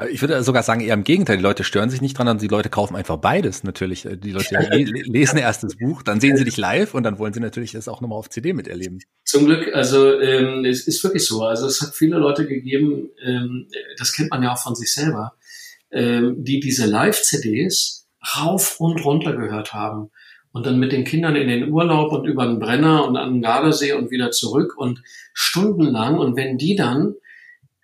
[SPEAKER 2] Ich würde sogar sagen, eher im Gegenteil. Die Leute stören sich nicht dran, sondern die Leute kaufen einfach beides natürlich. Die Leute lesen erst das Buch, dann sehen sie dich live und dann wollen sie natürlich das auch nochmal auf CD miterleben.
[SPEAKER 3] Zum Glück, also ähm, es ist wirklich so. Also es hat viele Leute gegeben, ähm, das kennt man ja auch von sich selber, ähm, die diese Live-CDs rauf und runter gehört haben und dann mit den Kindern in den Urlaub und über den Brenner und an den Gardasee und wieder zurück und stundenlang. Und wenn die dann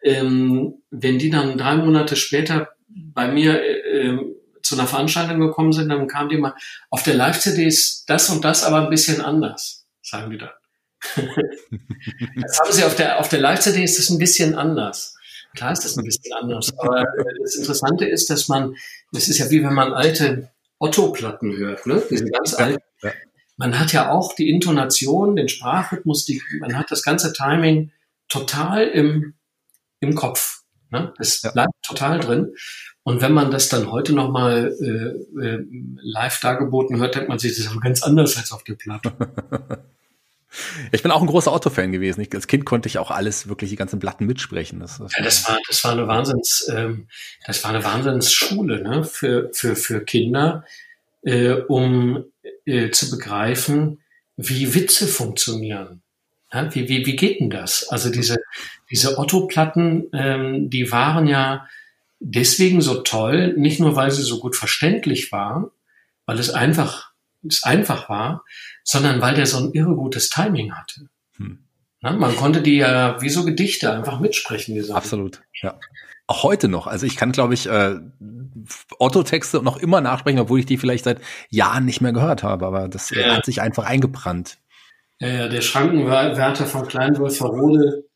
[SPEAKER 3] ähm, wenn die dann drei Monate später bei mir äh, zu einer Veranstaltung gekommen sind, dann kam die mal, auf der Live-CD ist das und das aber ein bisschen anders, sagen die dann. das haben sie auf der, auf der Live-CD ist das ein bisschen anders. Klar ist das ein bisschen anders, aber äh, das Interessante ist, dass man, das ist ja wie wenn man alte Otto-Platten hört, ne? Diese ganz alten. Man hat ja auch die Intonation, den Sprachrhythmus, die, man hat das ganze Timing total im, im Kopf. Ne? Es ja. bleibt total drin. Und wenn man das dann heute nochmal äh, äh, live dargeboten hört, denkt man sich, das ist aber ganz anders als auf der Platte.
[SPEAKER 2] Ich bin auch ein großer Otto-Fan gewesen. Ich, als Kind konnte ich auch alles, wirklich die ganzen Platten mitsprechen.
[SPEAKER 3] Das, das, ja, das war, das war eine Wahnsinns, ähm, das war eine Wahnsinnsschule ne? für, für, für Kinder, äh, um äh, zu begreifen, wie Witze funktionieren. Ja, wie, wie, wie geht denn das? Also diese, diese Otto-Platten, ähm, die waren ja deswegen so toll, nicht nur weil sie so gut verständlich waren, weil es einfach, es einfach war, sondern weil der so ein irre gutes Timing hatte. Hm. Na, man konnte die ja wie so Gedichte einfach mitsprechen.
[SPEAKER 2] Diese Absolut, ja. Auch heute noch. Also ich kann, glaube ich, äh, Otto-Texte noch immer nachsprechen, obwohl ich die vielleicht seit Jahren nicht mehr gehört habe. Aber das ja. hat sich einfach eingebrannt.
[SPEAKER 3] Ja, ja, der Schrankenwärter von Kleinwolferode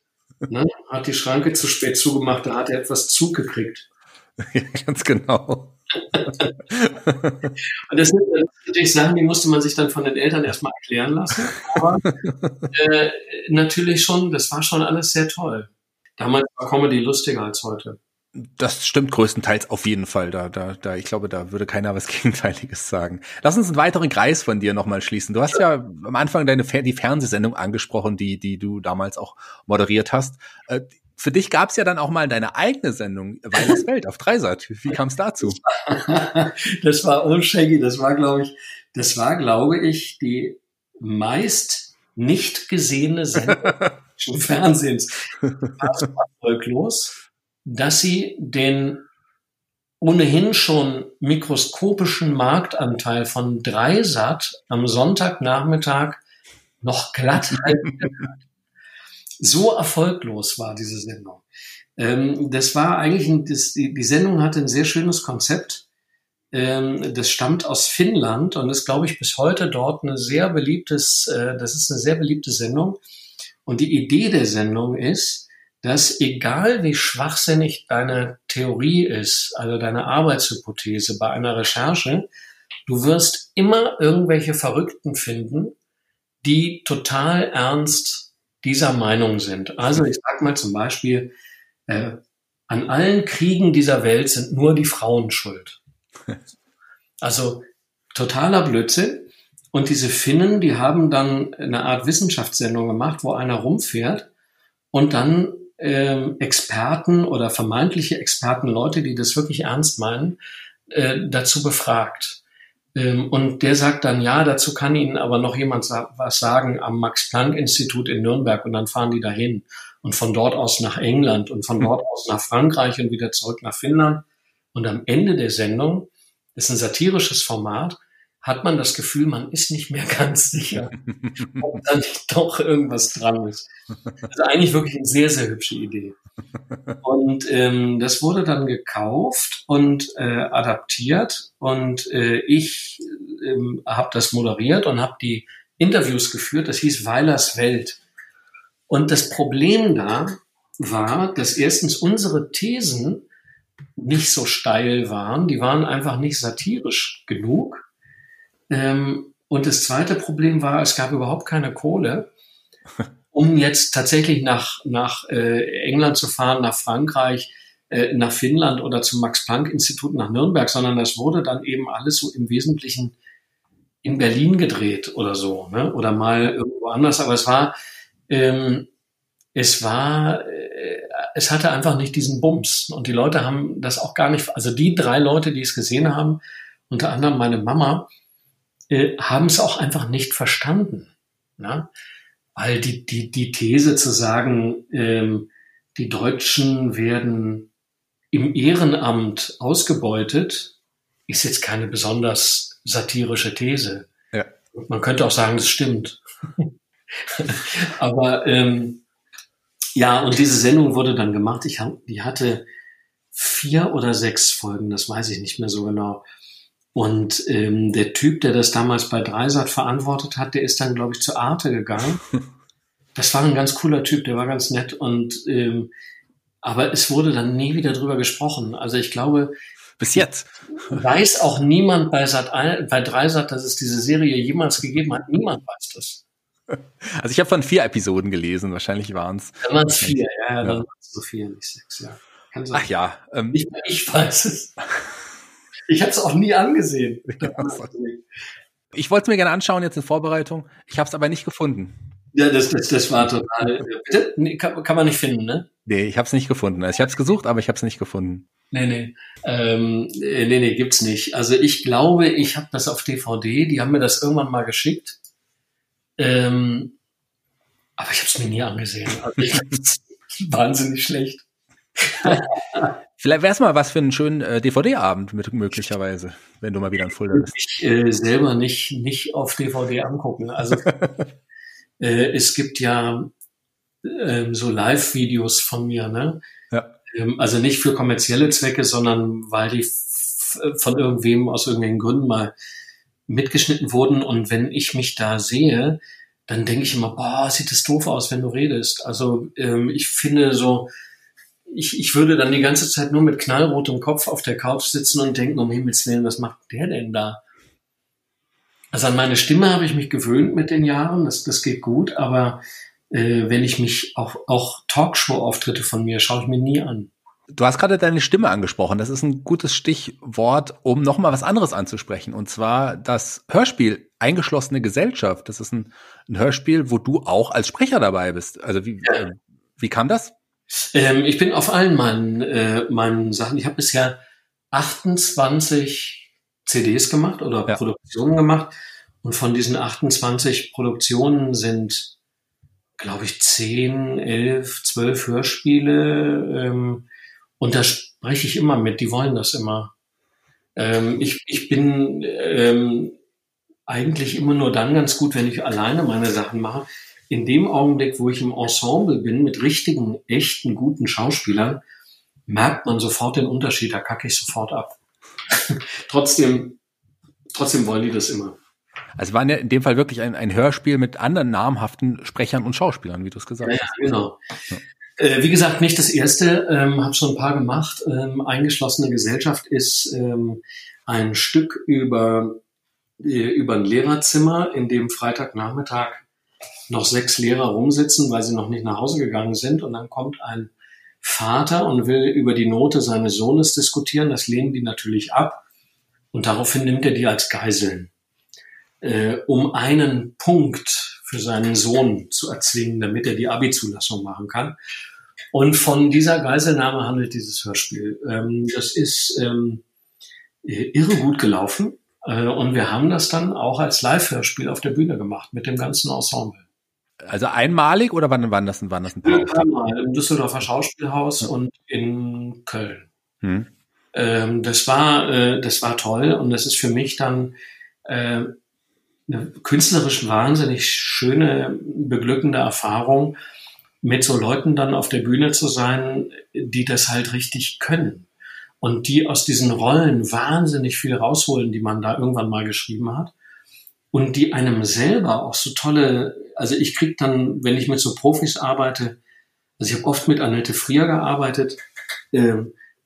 [SPEAKER 3] ne, hat die Schranke zu spät zugemacht, da hat er etwas Zug gekriegt.
[SPEAKER 2] Ja, ganz genau.
[SPEAKER 3] und das sind natürlich Sachen, die musste man sich dann von den Eltern erstmal erklären lassen. Aber äh, natürlich schon, das war schon alles sehr toll. Damals war Comedy lustiger als heute.
[SPEAKER 2] Das stimmt größtenteils auf jeden Fall. Da, da, da, ich glaube, da würde keiner was Gegenteiliges sagen. Lass uns einen weiteren Kreis von dir nochmal schließen. Du hast ja am Anfang deine die Fernsehsendung angesprochen, die, die du damals auch moderiert hast. Äh, für dich gab es ja dann auch mal deine eigene Sendung, Weilers Welt auf Dreisat. Wie kam es dazu?
[SPEAKER 3] das war unshaggy. Das war, glaube ich, das war, glaube ich, die meist nicht gesehene Sendung des Fernsehens. War so erfolglos dass sie den ohnehin schon mikroskopischen Marktanteil von Dreisat am Sonntagnachmittag noch glatt halten. so erfolglos war diese Sendung. Ähm, das war eigentlich, ein, das, die, die, Sendung hatte ein sehr schönes Konzept. Ähm, das stammt aus Finnland und ist, glaube ich, bis heute dort eine sehr beliebtes, äh, das ist eine sehr beliebte Sendung. Und die Idee der Sendung ist, dass egal wie schwachsinnig deine Theorie ist, also deine Arbeitshypothese bei einer Recherche, du wirst immer irgendwelche Verrückten finden, die total ernst dieser Meinung sind. Also ich sag mal zum Beispiel, äh, an allen Kriegen dieser Welt sind nur die Frauen schuld. Also totaler Blödsinn. Und diese Finnen, die haben dann eine Art Wissenschaftssendung gemacht, wo einer rumfährt und dann ähm, Experten oder vermeintliche Experten, Leute, die das wirklich ernst meinen, äh, dazu befragt. Ähm, und der sagt dann, ja, dazu kann Ihnen aber noch jemand sa was sagen am Max-Planck-Institut in Nürnberg und dann fahren die dahin und von dort aus nach England und von dort aus nach Frankreich und wieder zurück nach Finnland. Und am Ende der Sendung, ist ein satirisches Format, hat man das Gefühl, man ist nicht mehr ganz sicher, ob da nicht doch irgendwas dran ist. Also eigentlich wirklich eine sehr, sehr hübsche Idee. Und ähm, das wurde dann gekauft und äh, adaptiert und äh, ich ähm, habe das moderiert und habe die Interviews geführt. Das hieß Weilers Welt. Und das Problem da war, dass erstens unsere Thesen nicht so steil waren, die waren einfach nicht satirisch genug ähm, und das zweite Problem war, es gab überhaupt keine Kohle. um jetzt tatsächlich nach, nach äh, England zu fahren, nach Frankreich, äh, nach Finnland oder zum Max-Planck-Institut nach Nürnberg, sondern das wurde dann eben alles so im Wesentlichen in Berlin gedreht oder so, ne? oder mal irgendwo anders. Aber es war, ähm, es war, äh, es hatte einfach nicht diesen Bums. Und die Leute haben das auch gar nicht, also die drei Leute, die es gesehen haben, unter anderem meine Mama, äh, haben es auch einfach nicht verstanden. Ne? Weil die, die, die These zu sagen, ähm, die Deutschen werden im Ehrenamt ausgebeutet, ist jetzt keine besonders satirische These. Ja. Man könnte auch sagen, das stimmt. Aber ähm, ja, und diese Sendung wurde dann gemacht. Ich hab, die hatte vier oder sechs Folgen, das weiß ich nicht mehr so genau. Und ähm, der Typ, der das damals bei Dreisat verantwortet hat, der ist dann, glaube ich, zu Arte gegangen. Das war ein ganz cooler Typ, der war ganz nett. Und ähm, aber es wurde dann nie wieder drüber gesprochen. Also ich glaube,
[SPEAKER 2] bis jetzt
[SPEAKER 3] weiß auch niemand bei Sat bei Dreisat, dass es diese Serie jemals gegeben hat. Niemand weiß das.
[SPEAKER 2] Also ich habe von vier Episoden gelesen, wahrscheinlich waren es.
[SPEAKER 3] Dann waren es vier, ja, ja. dann waren es so vier, nicht sechs, ja.
[SPEAKER 2] Ach ja.
[SPEAKER 3] Ähm, ich, ich weiß es. Ich habe es auch nie angesehen.
[SPEAKER 2] ich wollte es mir gerne anschauen jetzt in Vorbereitung. Ich habe es aber nicht gefunden.
[SPEAKER 3] Ja, das, das, das war total. Äh, bitte? Nee, kann, kann man nicht finden, ne?
[SPEAKER 2] Nee, ich habe es nicht gefunden. Also ich habe es gesucht, aber ich habe es nicht gefunden.
[SPEAKER 3] Nee, nee. Ähm, nee, nee, gibt's nicht. Also ich glaube, ich habe das auf DVD. Die haben mir das irgendwann mal geschickt. Ähm, aber ich habe es mir nie angesehen. Also ich wahnsinnig schlecht.
[SPEAKER 2] Vielleicht wäre es mal was für einen schönen äh, DVD-Abend mit möglicherweise, wenn du mal wieder in Fulda bist.
[SPEAKER 3] Ich äh, selber nicht nicht auf DVD angucken. Also äh, es gibt ja ähm, so Live-Videos von mir, ne? Ja. Ähm, also nicht für kommerzielle Zwecke, sondern weil die von irgendwem aus irgendwelchen Gründen mal mitgeschnitten wurden. Und wenn ich mich da sehe, dann denke ich immer, boah, sieht das doof aus, wenn du redest. Also ähm, ich finde so, ich, ich würde dann die ganze Zeit nur mit knallrotem Kopf auf der Couch sitzen und denken, um Himmels Willen, was macht der denn da? Also an meine Stimme habe ich mich gewöhnt mit den Jahren, das, das geht gut, aber äh, wenn ich mich auch, auch Talkshow-Auftritte von mir schaue ich mir nie an.
[SPEAKER 2] Du hast gerade deine Stimme angesprochen. Das ist ein gutes Stichwort, um nochmal was anderes anzusprechen. Und zwar das Hörspiel Eingeschlossene Gesellschaft. Das ist ein, ein Hörspiel, wo du auch als Sprecher dabei bist. Also wie, ja. äh, wie kam das?
[SPEAKER 3] Ähm, ich bin auf allen meinen, äh, meinen Sachen. Ich habe bisher 28 CDs gemacht oder ja. Produktionen gemacht. Und von diesen 28 Produktionen sind, glaube ich, 10, 11, 12 Hörspiele. Ähm, und da spreche ich immer mit, die wollen das immer. Ähm, ich, ich bin ähm, eigentlich immer nur dann ganz gut, wenn ich alleine meine Sachen mache. In dem Augenblick, wo ich im Ensemble bin, mit richtigen, echten, guten Schauspielern, merkt man sofort den Unterschied, da kacke ich sofort ab. trotzdem, trotzdem wollen die das immer.
[SPEAKER 2] Also war in dem Fall wirklich ein, ein Hörspiel mit anderen namhaften Sprechern und Schauspielern, wie du es gesagt ja, hast.
[SPEAKER 3] Ja, genau. Ja. Äh, wie gesagt, nicht das erste, ähm, habe schon ein paar gemacht. Ähm, Eingeschlossene Gesellschaft ist ähm, ein Stück über, äh, über ein Lehrerzimmer, in dem Freitagnachmittag noch sechs Lehrer rumsitzen, weil sie noch nicht nach Hause gegangen sind. Und dann kommt ein Vater und will über die Note seines Sohnes diskutieren. Das lehnen die natürlich ab. Und daraufhin nimmt er die als Geiseln, äh, um einen Punkt für seinen Sohn zu erzwingen, damit er die Abi-Zulassung machen kann. Und von dieser Geiselnahme handelt dieses Hörspiel. Ähm, das ist ähm, irre gut gelaufen. Äh, und wir haben das dann auch als Live-Hörspiel auf der Bühne gemacht mit dem ganzen Ensemble.
[SPEAKER 2] Also einmalig oder wann, wann das, wann das ein paar
[SPEAKER 3] Einmal im Düsseldorfer Schauspielhaus ja. und in Köln. Hm. Ähm, das war, äh, das war toll und das ist für mich dann äh, eine künstlerisch wahnsinnig schöne, beglückende Erfahrung, mit so Leuten dann auf der Bühne zu sein, die das halt richtig können. Und die aus diesen Rollen wahnsinnig viel rausholen, die man da irgendwann mal geschrieben hat. Und die einem selber auch so tolle, also ich krieg dann, wenn ich mit so Profis arbeite, also ich habe oft mit Annette Frier gearbeitet, äh,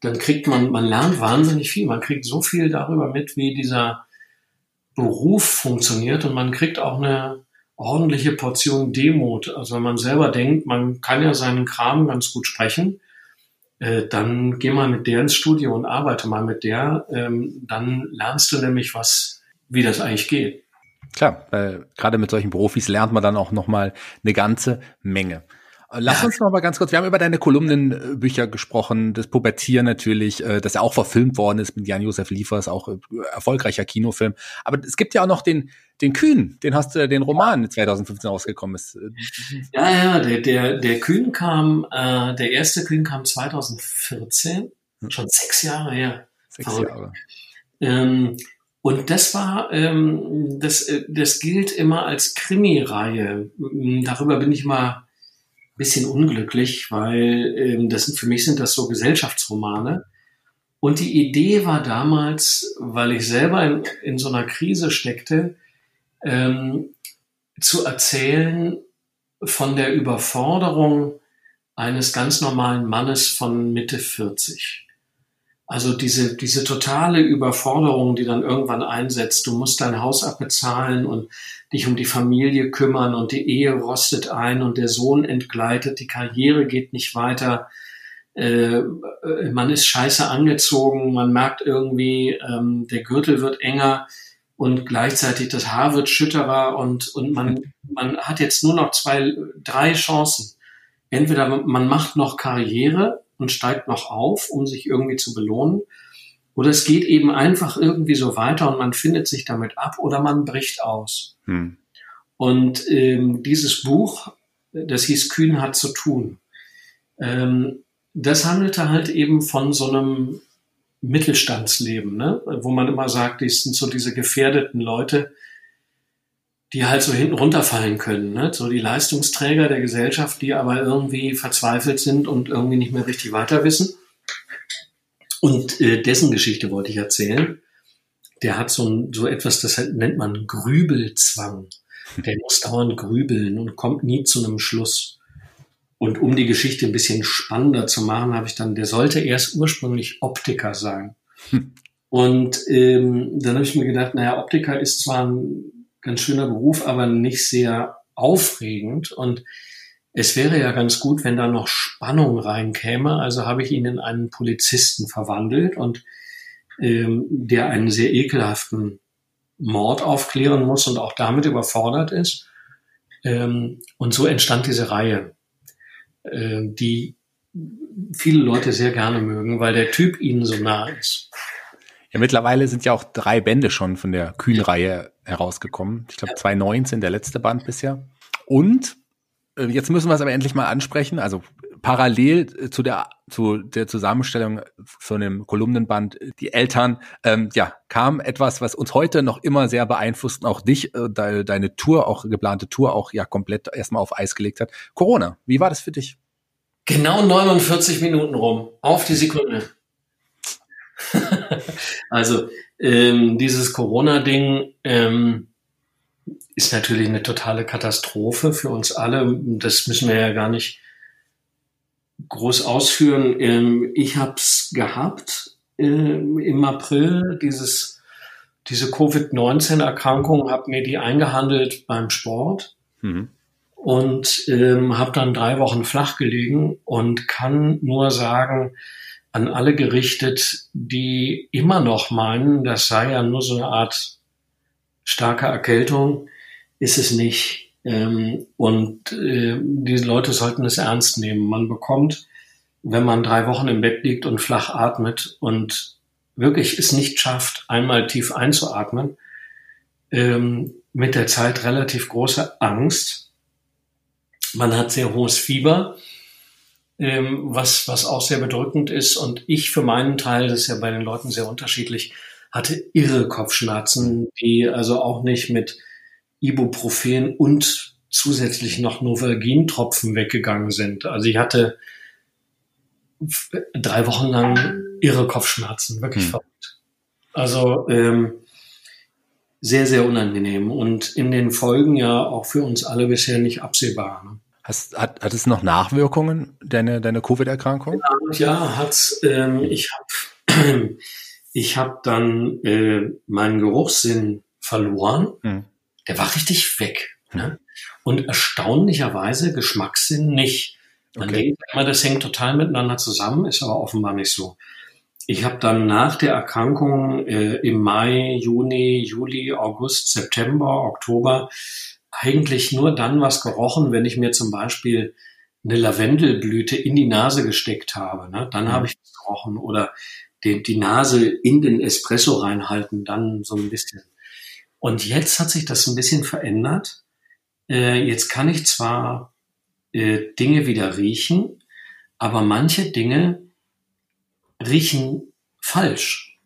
[SPEAKER 3] dann kriegt man, man lernt wahnsinnig viel. Man kriegt so viel darüber mit, wie dieser Beruf funktioniert und man kriegt auch eine, ordentliche Portion Demut. Also wenn man selber denkt, man kann ja seinen Kram ganz gut sprechen, äh, dann geh mal mit der ins Studio und arbeite mal mit der. Ähm, dann lernst du nämlich was, wie das eigentlich geht.
[SPEAKER 2] Klar, weil gerade mit solchen Profis lernt man dann auch noch mal eine ganze Menge. Lass uns noch mal ganz kurz, wir haben über deine Kolumnenbücher gesprochen, das Pubertier natürlich, äh, das ja auch verfilmt worden ist mit Jan-Josef Liefers, auch äh, erfolgreicher Kinofilm. Aber es gibt ja auch noch den, den Kühn, den hast du, den Roman 2015 rausgekommen ist.
[SPEAKER 3] Ja, ja, der, der, der Kühn kam, äh, der erste Kühn kam 2014, hm. schon sechs Jahre her. Sechs Verrückt. Jahre. Ähm, und das war, ähm, das, äh, das gilt immer als Krimi-Reihe. Darüber bin ich mal bisschen unglücklich, weil ähm, das sind für mich sind das so Gesellschaftsromane. Und die Idee war damals, weil ich selber in, in so einer Krise steckte, ähm, zu erzählen von der Überforderung eines ganz normalen Mannes von Mitte 40. Also diese, diese totale Überforderung, die dann irgendwann einsetzt. Du musst dein Haus abbezahlen und dich um die Familie kümmern und die Ehe rostet ein und der Sohn entgleitet, die Karriere geht nicht weiter. Äh, man ist scheiße angezogen, man merkt irgendwie, ähm, der Gürtel wird enger und gleichzeitig das Haar wird schütterer und, und man, man hat jetzt nur noch zwei, drei Chancen. Entweder man macht noch Karriere und steigt noch auf, um sich irgendwie zu belohnen. Oder es geht eben einfach irgendwie so weiter und man findet sich damit ab oder man bricht aus. Hm. Und ähm, dieses Buch, das hieß Kühn hat zu tun, ähm, das handelte halt eben von so einem Mittelstandsleben, ne? wo man immer sagt, die sind so diese gefährdeten Leute, die halt so hinten runterfallen können. Ne? So die Leistungsträger der Gesellschaft, die aber irgendwie verzweifelt sind und irgendwie nicht mehr richtig weiter wissen. Und äh, dessen Geschichte wollte ich erzählen. Der hat so, ein, so etwas, das nennt man Grübelzwang. Der muss dauernd grübeln und kommt nie zu einem Schluss. Und um die Geschichte ein bisschen spannender zu machen, habe ich dann, der sollte erst ursprünglich Optiker sein. Hm. Und ähm, dann habe ich mir gedacht, naja, Optiker ist zwar ein ganz schöner Beruf, aber nicht sehr aufregend. Und es wäre ja ganz gut, wenn da noch Spannung reinkäme. Also habe ich ihn in einen Polizisten verwandelt und ähm, der einen sehr ekelhaften Mord aufklären muss und auch damit überfordert ist. Ähm, und so entstand diese Reihe, äh, die viele Leute sehr gerne mögen, weil der Typ ihnen so nah ist.
[SPEAKER 2] Ja, mittlerweile sind ja auch drei Bände schon von der Kühn-Reihe herausgekommen. Ich glaube 2019 der letzte Band bisher. Und äh, jetzt müssen wir es aber endlich mal ansprechen. Also parallel äh, zu der zu der Zusammenstellung von dem Kolumnenband äh, die Eltern ähm, ja kam etwas was uns heute noch immer sehr beeinflusst und auch dich äh, de, deine Tour auch geplante Tour auch ja komplett erstmal auf Eis gelegt hat Corona wie war das für dich
[SPEAKER 3] genau 49 Minuten rum auf die Sekunde also ähm, dieses Corona-Ding ähm, ist natürlich eine totale Katastrophe für uns alle. Das müssen wir ja gar nicht groß ausführen. Ähm, ich habe es gehabt äh, im April, dieses, diese Covid-19-Erkrankung, habe mir die eingehandelt beim Sport. Mhm und ähm, habe dann drei Wochen flach gelegen und kann nur sagen, an alle gerichtet, die immer noch meinen, das sei ja nur so eine Art starke Erkältung, ist es nicht. Ähm, und äh, diese Leute sollten es ernst nehmen. Man bekommt, wenn man drei Wochen im Bett liegt und flach atmet und wirklich es nicht schafft, einmal tief einzuatmen, ähm, mit der Zeit relativ große Angst. Man hat sehr hohes Fieber ähm, was, was auch sehr bedrückend ist. Und ich für meinen Teil, das ist ja bei den Leuten sehr unterschiedlich, hatte irre Kopfschmerzen, die also auch nicht mit Ibuprofen und zusätzlich noch Novalgin-Tropfen weggegangen sind. Also ich hatte drei Wochen lang irre Kopfschmerzen, wirklich hm. verrückt. Also ähm, sehr, sehr unangenehm und in den Folgen ja auch für uns alle bisher nicht absehbar. Ne?
[SPEAKER 2] Hast, hat, hat es noch Nachwirkungen, deine, deine Covid-Erkrankung?
[SPEAKER 3] Ja, ja, hat's. Ähm, ich habe ich hab dann äh, meinen Geruchssinn verloren. Hm. Der war richtig weg. Ne? und erstaunlicherweise Geschmackssinn nicht. Man okay. denkt immer, das hängt total miteinander zusammen, ist aber offenbar nicht so. Ich habe dann nach der Erkrankung äh, im Mai, Juni, Juli, August, September, Oktober eigentlich nur dann was gerochen, wenn ich mir zum Beispiel eine Lavendelblüte in die Nase gesteckt habe. Ne? Dann mhm. habe ich es gerochen. Oder die, die Nase in den Espresso reinhalten, dann so ein bisschen. Und jetzt hat sich das ein bisschen verändert. Äh, jetzt kann ich zwar äh, Dinge wieder riechen, aber manche Dinge riechen falsch.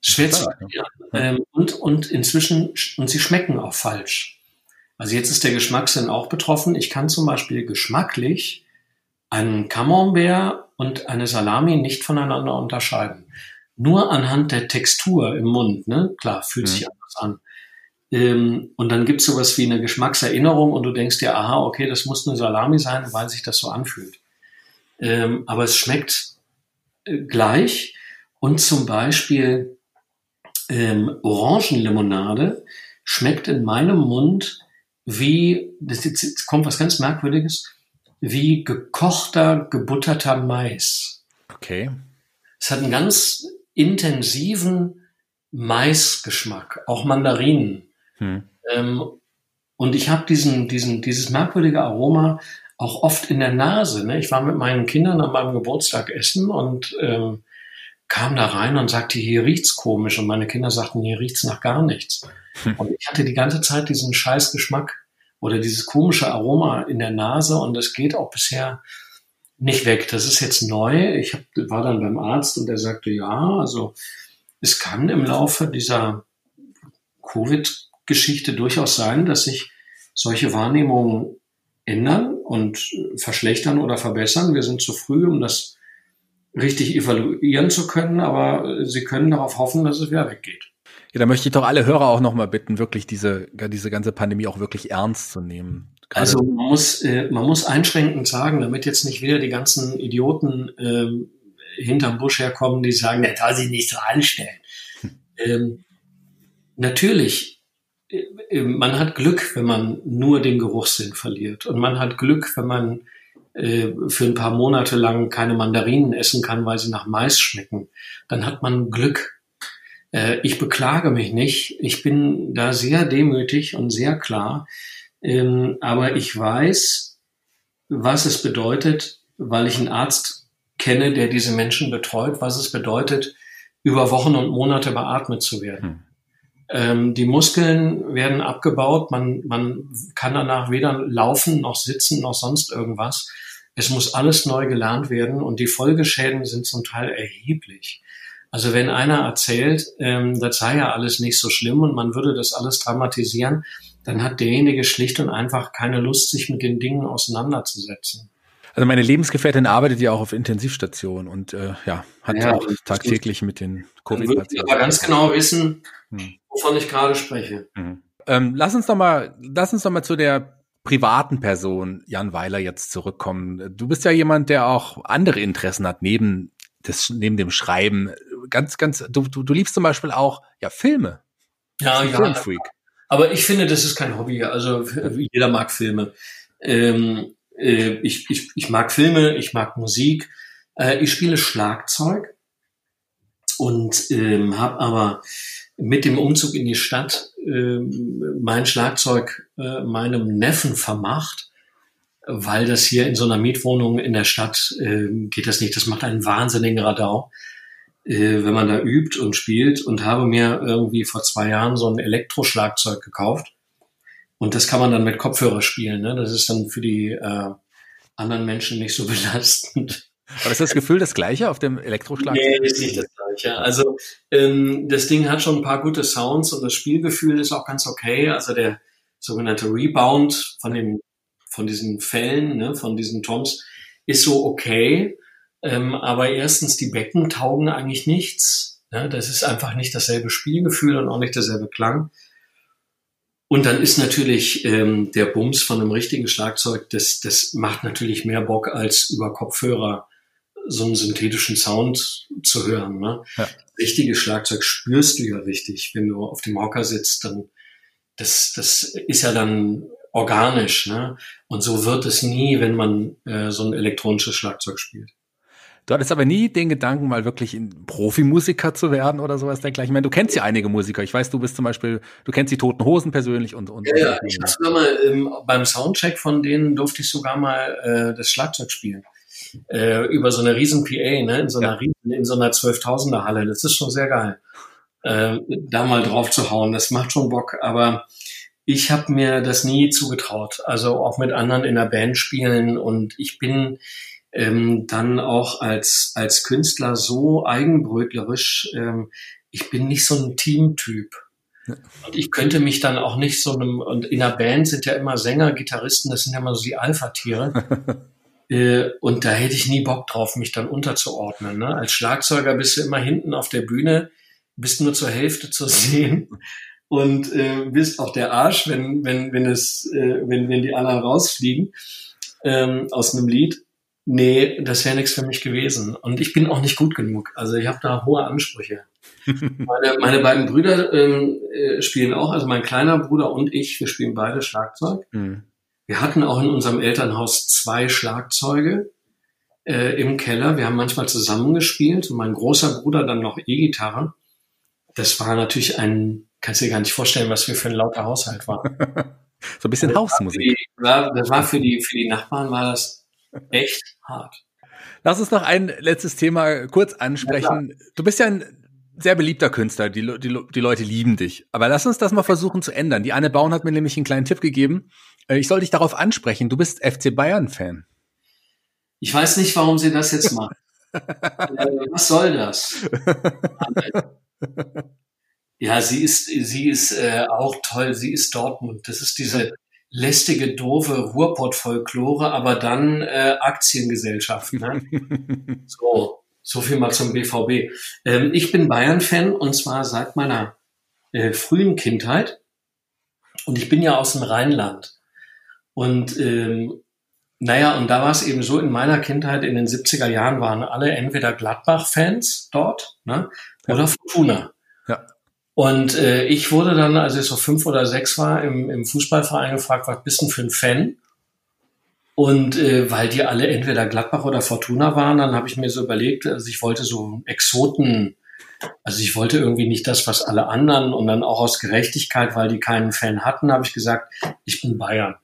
[SPEAKER 3] Schwer zu erklären. Ähm, und, und inzwischen, und sie schmecken auch falsch. Also jetzt ist der Geschmackssinn auch betroffen. Ich kann zum Beispiel geschmacklich einen Camembert und eine Salami nicht voneinander unterscheiden. Nur anhand der Textur im Mund, ne? Klar, fühlt mhm. sich anders an. Ähm, und dann gibt's sowas wie eine Geschmackserinnerung und du denkst dir, aha, okay, das muss eine Salami sein, weil sich das so anfühlt. Ähm, aber es schmeckt äh, gleich. Und zum Beispiel ähm, Orangenlimonade schmeckt in meinem Mund wie, das, jetzt kommt was ganz Merkwürdiges, wie gekochter, gebutterter Mais.
[SPEAKER 2] Okay.
[SPEAKER 3] Es hat einen ganz intensiven Maisgeschmack, auch Mandarinen. Hm. Ähm, und ich habe diesen, diesen, dieses merkwürdige Aroma auch oft in der Nase. Ne? Ich war mit meinen Kindern an meinem Geburtstag essen und ähm, kam da rein und sagte, hier riecht's komisch. Und meine Kinder sagten, hier riecht's nach gar nichts. Hm. Und ich hatte die ganze Zeit diesen scheiß Geschmack oder dieses komische Aroma in der Nase und es geht auch bisher nicht weg. Das ist jetzt neu. Ich hab, war dann beim Arzt und er sagte, ja, also es kann im Laufe dieser Covid-Geschichte durchaus sein, dass sich solche Wahrnehmungen ändern und verschlechtern oder verbessern. Wir sind zu früh, um das richtig evaluieren zu können, aber Sie können darauf hoffen, dass es wieder weggeht.
[SPEAKER 2] Ja, da möchte ich doch alle Hörer auch nochmal bitten, wirklich diese, diese ganze Pandemie auch wirklich ernst zu nehmen.
[SPEAKER 3] Gerade also man muss, äh, man muss einschränkend sagen, damit jetzt nicht wieder die ganzen Idioten äh, hinterm Busch herkommen, die sagen, der soll sich nicht so anstellen. Hm. Ähm, natürlich, äh, äh, man hat Glück, wenn man nur den Geruchssinn verliert. Und man hat Glück, wenn man äh, für ein paar Monate lang keine Mandarinen essen kann, weil sie nach Mais schmecken. Dann hat man Glück. Äh, ich beklage mich nicht. Ich bin da sehr demütig und sehr klar. Ähm, aber ich weiß, was es bedeutet, weil ich einen Arzt kenne, der diese Menschen betreut, was es bedeutet, über Wochen und Monate beatmet zu werden. Hm. Ähm, die Muskeln werden abgebaut, man, man kann danach weder laufen noch sitzen noch sonst irgendwas. Es muss alles neu gelernt werden und die Folgeschäden sind zum Teil erheblich. Also wenn einer erzählt, ähm, das sei ja alles nicht so schlimm und man würde das alles dramatisieren, dann hat derjenige schlicht und einfach keine Lust, sich mit den Dingen auseinanderzusetzen.
[SPEAKER 2] Also meine Lebensgefährtin arbeitet ja auch auf Intensivstation und äh, ja, hat ja, auch tagtäglich mit den
[SPEAKER 3] Covid-Patienten. aber ganz genau wissen, hm. wovon ich gerade spreche.
[SPEAKER 2] Mhm. Ähm, lass uns doch mal, lass uns doch mal zu der privaten Person Jan Weiler jetzt zurückkommen. Du bist ja jemand, der auch andere Interessen hat neben das neben dem Schreiben ganz, ganz, du, du, du liebst zum Beispiel auch ja Filme.
[SPEAKER 3] Ja, ja. Filmfreak. Aber ich finde, das ist kein Hobby. Also jeder mag Filme. Ähm, äh, ich, ich, ich mag Filme, ich mag Musik. Äh, ich spiele Schlagzeug und ähm, habe aber mit dem Umzug in die Stadt äh, mein Schlagzeug äh, meinem Neffen vermacht weil das hier in so einer Mietwohnung in der Stadt äh, geht das nicht. Das macht einen wahnsinnigen Radau, äh, wenn man da übt und spielt. Und habe mir irgendwie vor zwei Jahren so ein Elektroschlagzeug gekauft. Und das kann man dann mit Kopfhörer spielen. Ne? Das ist dann für die äh, anderen Menschen nicht so belastend.
[SPEAKER 2] Aber ist das Gefühl das gleiche auf dem Elektroschlagzeug?
[SPEAKER 3] Nee, ist nicht das gleiche. Also ähm, das Ding hat schon ein paar gute Sounds und das Spielgefühl ist auch ganz okay. Also der sogenannte Rebound von dem von diesen Fällen, ne, von diesen Toms, ist so okay. Ähm, aber erstens, die Becken taugen eigentlich nichts. Ne? Das ist einfach nicht dasselbe Spielgefühl und auch nicht derselbe Klang. Und dann ist natürlich ähm, der Bums von einem richtigen Schlagzeug, das, das macht natürlich mehr Bock, als über Kopfhörer so einen synthetischen Sound zu hören. Ne? Ja. Richtiges Schlagzeug spürst du ja richtig. Wenn du auf dem Hocker sitzt, dann das, das ist ja dann organisch. Ne? Und so wird es nie, wenn man äh, so ein elektronisches Schlagzeug spielt.
[SPEAKER 2] Du hattest aber nie den Gedanken, mal wirklich ein Profimusiker zu werden oder sowas dergleichen. Ich meine, du kennst ja einige Musiker. Ich weiß, du bist zum Beispiel, du kennst die Toten Hosen persönlich und und.
[SPEAKER 3] Ja, ja. ich habe sogar mal ähm, beim Soundcheck von denen durfte ich sogar mal äh, das Schlagzeug spielen äh, über so eine riesen PA, ne, in so einer ja. riesen, in so einer 12.000er Halle. Das ist schon sehr geil, äh, da mal drauf zu hauen. Das macht schon Bock. Aber ich habe mir das nie zugetraut. Also auch mit anderen in der Band spielen und ich bin ähm, dann auch als, als Künstler so eigenbrötlerisch. Ähm, ich bin nicht so ein Teamtyp. Und ich könnte mich dann auch nicht so einem, und in der Band sind ja immer Sänger, Gitarristen, das sind ja immer so die Alpha-Tiere. äh, und da hätte ich nie Bock drauf, mich dann unterzuordnen. Ne? Als Schlagzeuger bist du immer hinten auf der Bühne, bist nur zur Hälfte zu sehen und äh, bist auch der Arsch, wenn, wenn, wenn es, äh, wenn, wenn die anderen rausfliegen ähm, aus einem Lied nee, das wäre nichts für mich gewesen. Und ich bin auch nicht gut genug. Also ich habe da hohe Ansprüche. meine, meine beiden Brüder ähm, äh, spielen auch, also mein kleiner Bruder und ich, wir spielen beide Schlagzeug. Mhm. Wir hatten auch in unserem Elternhaus zwei Schlagzeuge äh, im Keller. Wir haben manchmal zusammengespielt und mein großer Bruder dann noch E-Gitarre. Das war natürlich ein, kannst du dir gar nicht vorstellen, was wir für ein lauter Haushalt waren.
[SPEAKER 2] so ein bisschen das Hausmusik.
[SPEAKER 3] War die, das war für die, für die Nachbarn war das echt hart.
[SPEAKER 2] Lass uns noch ein letztes Thema kurz ansprechen. Ja, du bist ja ein sehr beliebter Künstler, die, die, die Leute lieben dich. Aber lass uns das mal versuchen zu ändern. Die Anne Baun hat mir nämlich einen kleinen Tipp gegeben. Äh, ich soll dich darauf ansprechen. Du bist FC Bayern-Fan.
[SPEAKER 3] Ich weiß nicht, warum sie das jetzt macht. Äh, was soll das? ja, sie ist, sie ist äh, auch toll. Sie ist Dortmund. Das ist diese lästige, doofe Ruhrpott-Folklore, aber dann äh, Aktiengesellschaft. Ne? so, so viel mal zum BVB. Ähm, ich bin Bayern-Fan und zwar seit meiner äh, frühen Kindheit. Und ich bin ja aus dem Rheinland. Und ähm, naja, und da war es eben so, in meiner Kindheit in den 70er Jahren waren alle entweder Gladbach-Fans dort ne, oder Fortuna. Und äh, ich wurde dann, als ich so fünf oder sechs war, im, im Fußballverein gefragt, was bist du für ein Fan? Und äh, weil die alle entweder Gladbach oder Fortuna waren, dann habe ich mir so überlegt, also ich wollte so Exoten, also ich wollte irgendwie nicht das, was alle anderen und dann auch aus Gerechtigkeit, weil die keinen Fan hatten, habe ich gesagt, ich bin Bayern.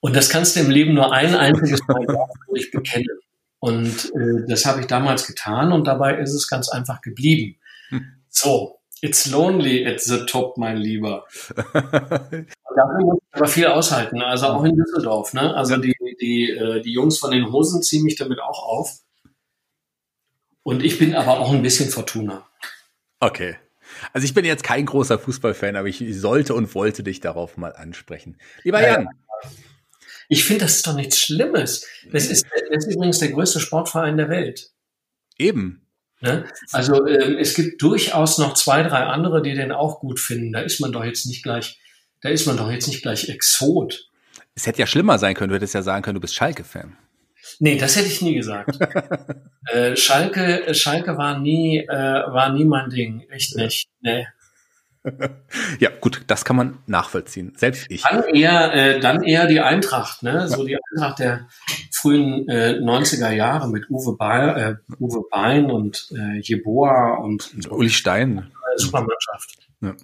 [SPEAKER 3] Und das kannst du im Leben nur ein einziges Mal ich bekenne. Und äh, das habe ich damals getan und dabei ist es ganz einfach geblieben. Hm. So, It's lonely at the top, mein Lieber. Dafür muss ich aber viel aushalten, also auch in Düsseldorf. Ne? Also die, die, äh, die Jungs von den Hosen ziehen mich damit auch auf. Und ich bin aber auch ein bisschen Fortuna.
[SPEAKER 2] Okay. Also ich bin jetzt kein großer Fußballfan, aber ich sollte und wollte dich darauf mal ansprechen. Lieber Jan.
[SPEAKER 3] Ich finde, das ist doch nichts Schlimmes. Das ist, das ist übrigens der größte Sportverein der Welt.
[SPEAKER 2] Eben.
[SPEAKER 3] Ne? Also ähm, es gibt durchaus noch zwei, drei andere, die den auch gut finden. Da ist man doch jetzt nicht gleich, da ist man doch jetzt nicht gleich Exot.
[SPEAKER 2] Es hätte ja schlimmer sein können, du hättest ja sagen können, du bist Schalke-Fan.
[SPEAKER 3] Nee, das hätte ich nie gesagt. äh, Schalke, Schalke war nie, äh, war nie mein Ding. Echt nicht. Nee.
[SPEAKER 2] ja, gut, das kann man nachvollziehen. Selbst ich.
[SPEAKER 3] Dann eher, äh, dann eher die Eintracht, ne? So die Eintracht der frühen äh, 90er Jahre mit Uwe, Bein, äh, Uwe Bein und äh, Jeboa und, und
[SPEAKER 2] Uli Stein.
[SPEAKER 3] Super Mannschaft.
[SPEAKER 2] Ja.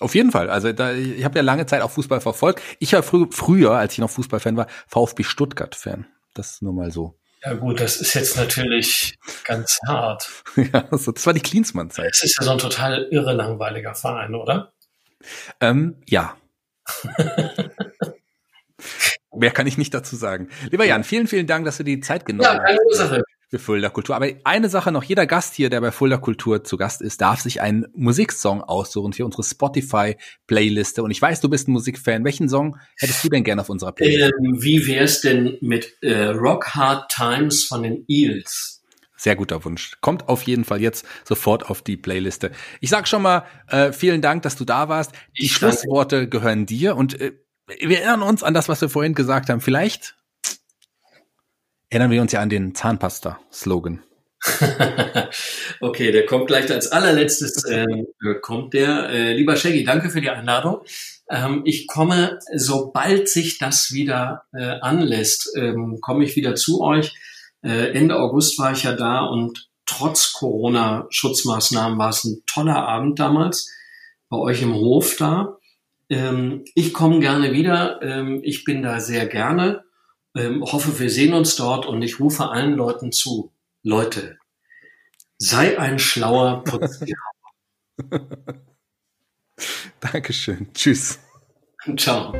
[SPEAKER 2] Auf jeden Fall. Also da, ich habe ja lange Zeit auch Fußball verfolgt. Ich war frü früher, als ich noch Fußballfan war, VfB Stuttgart-Fan. Das ist nur mal so.
[SPEAKER 3] Ja gut, das ist jetzt natürlich ganz hart.
[SPEAKER 2] ja, das war die Klinsmann-Zeit.
[SPEAKER 3] Das ist ja so ein total irre langweiliger Verein, oder?
[SPEAKER 2] Ähm, ja. Mehr kann ich nicht dazu sagen. Lieber Jan, vielen, vielen Dank, dass du die Zeit genommen hast. Ja, keine Ursache für Fulda Kultur. Aber eine Sache noch, jeder Gast hier, der bei Fulda Kultur zu Gast ist, darf sich einen Musiksong aussuchen für unsere Spotify-Playliste. Und ich weiß, du bist ein Musikfan. Welchen Song hättest du denn gerne auf unserer
[SPEAKER 3] Playliste? Ähm, wie wär's denn mit äh, Rock Hard Times von den Eels?
[SPEAKER 2] Sehr guter Wunsch. Kommt auf jeden Fall jetzt sofort auf die Playliste. Ich sag schon mal äh, vielen Dank, dass du da warst. Die ich Schlussworte danke. gehören dir und äh, wir erinnern uns an das, was wir vorhin gesagt haben. Vielleicht erinnern wir uns ja an den Zahnpasta-Slogan.
[SPEAKER 3] okay, der kommt gleich als allerletztes. Ähm, kommt der. Äh, lieber Shaggy, danke für die Einladung. Ähm, ich komme, sobald sich das wieder äh, anlässt, ähm, komme ich wieder zu euch. Äh, Ende August war ich ja da und trotz Corona-Schutzmaßnahmen war es ein toller Abend damals bei euch im Hof da. Ähm, ich komme gerne wieder. Ähm, ich bin da sehr gerne. Ähm, hoffe, wir sehen uns dort und ich rufe allen Leuten zu. Leute, sei ein schlauer Putzgeber.
[SPEAKER 2] Dankeschön. Tschüss.
[SPEAKER 3] Ciao.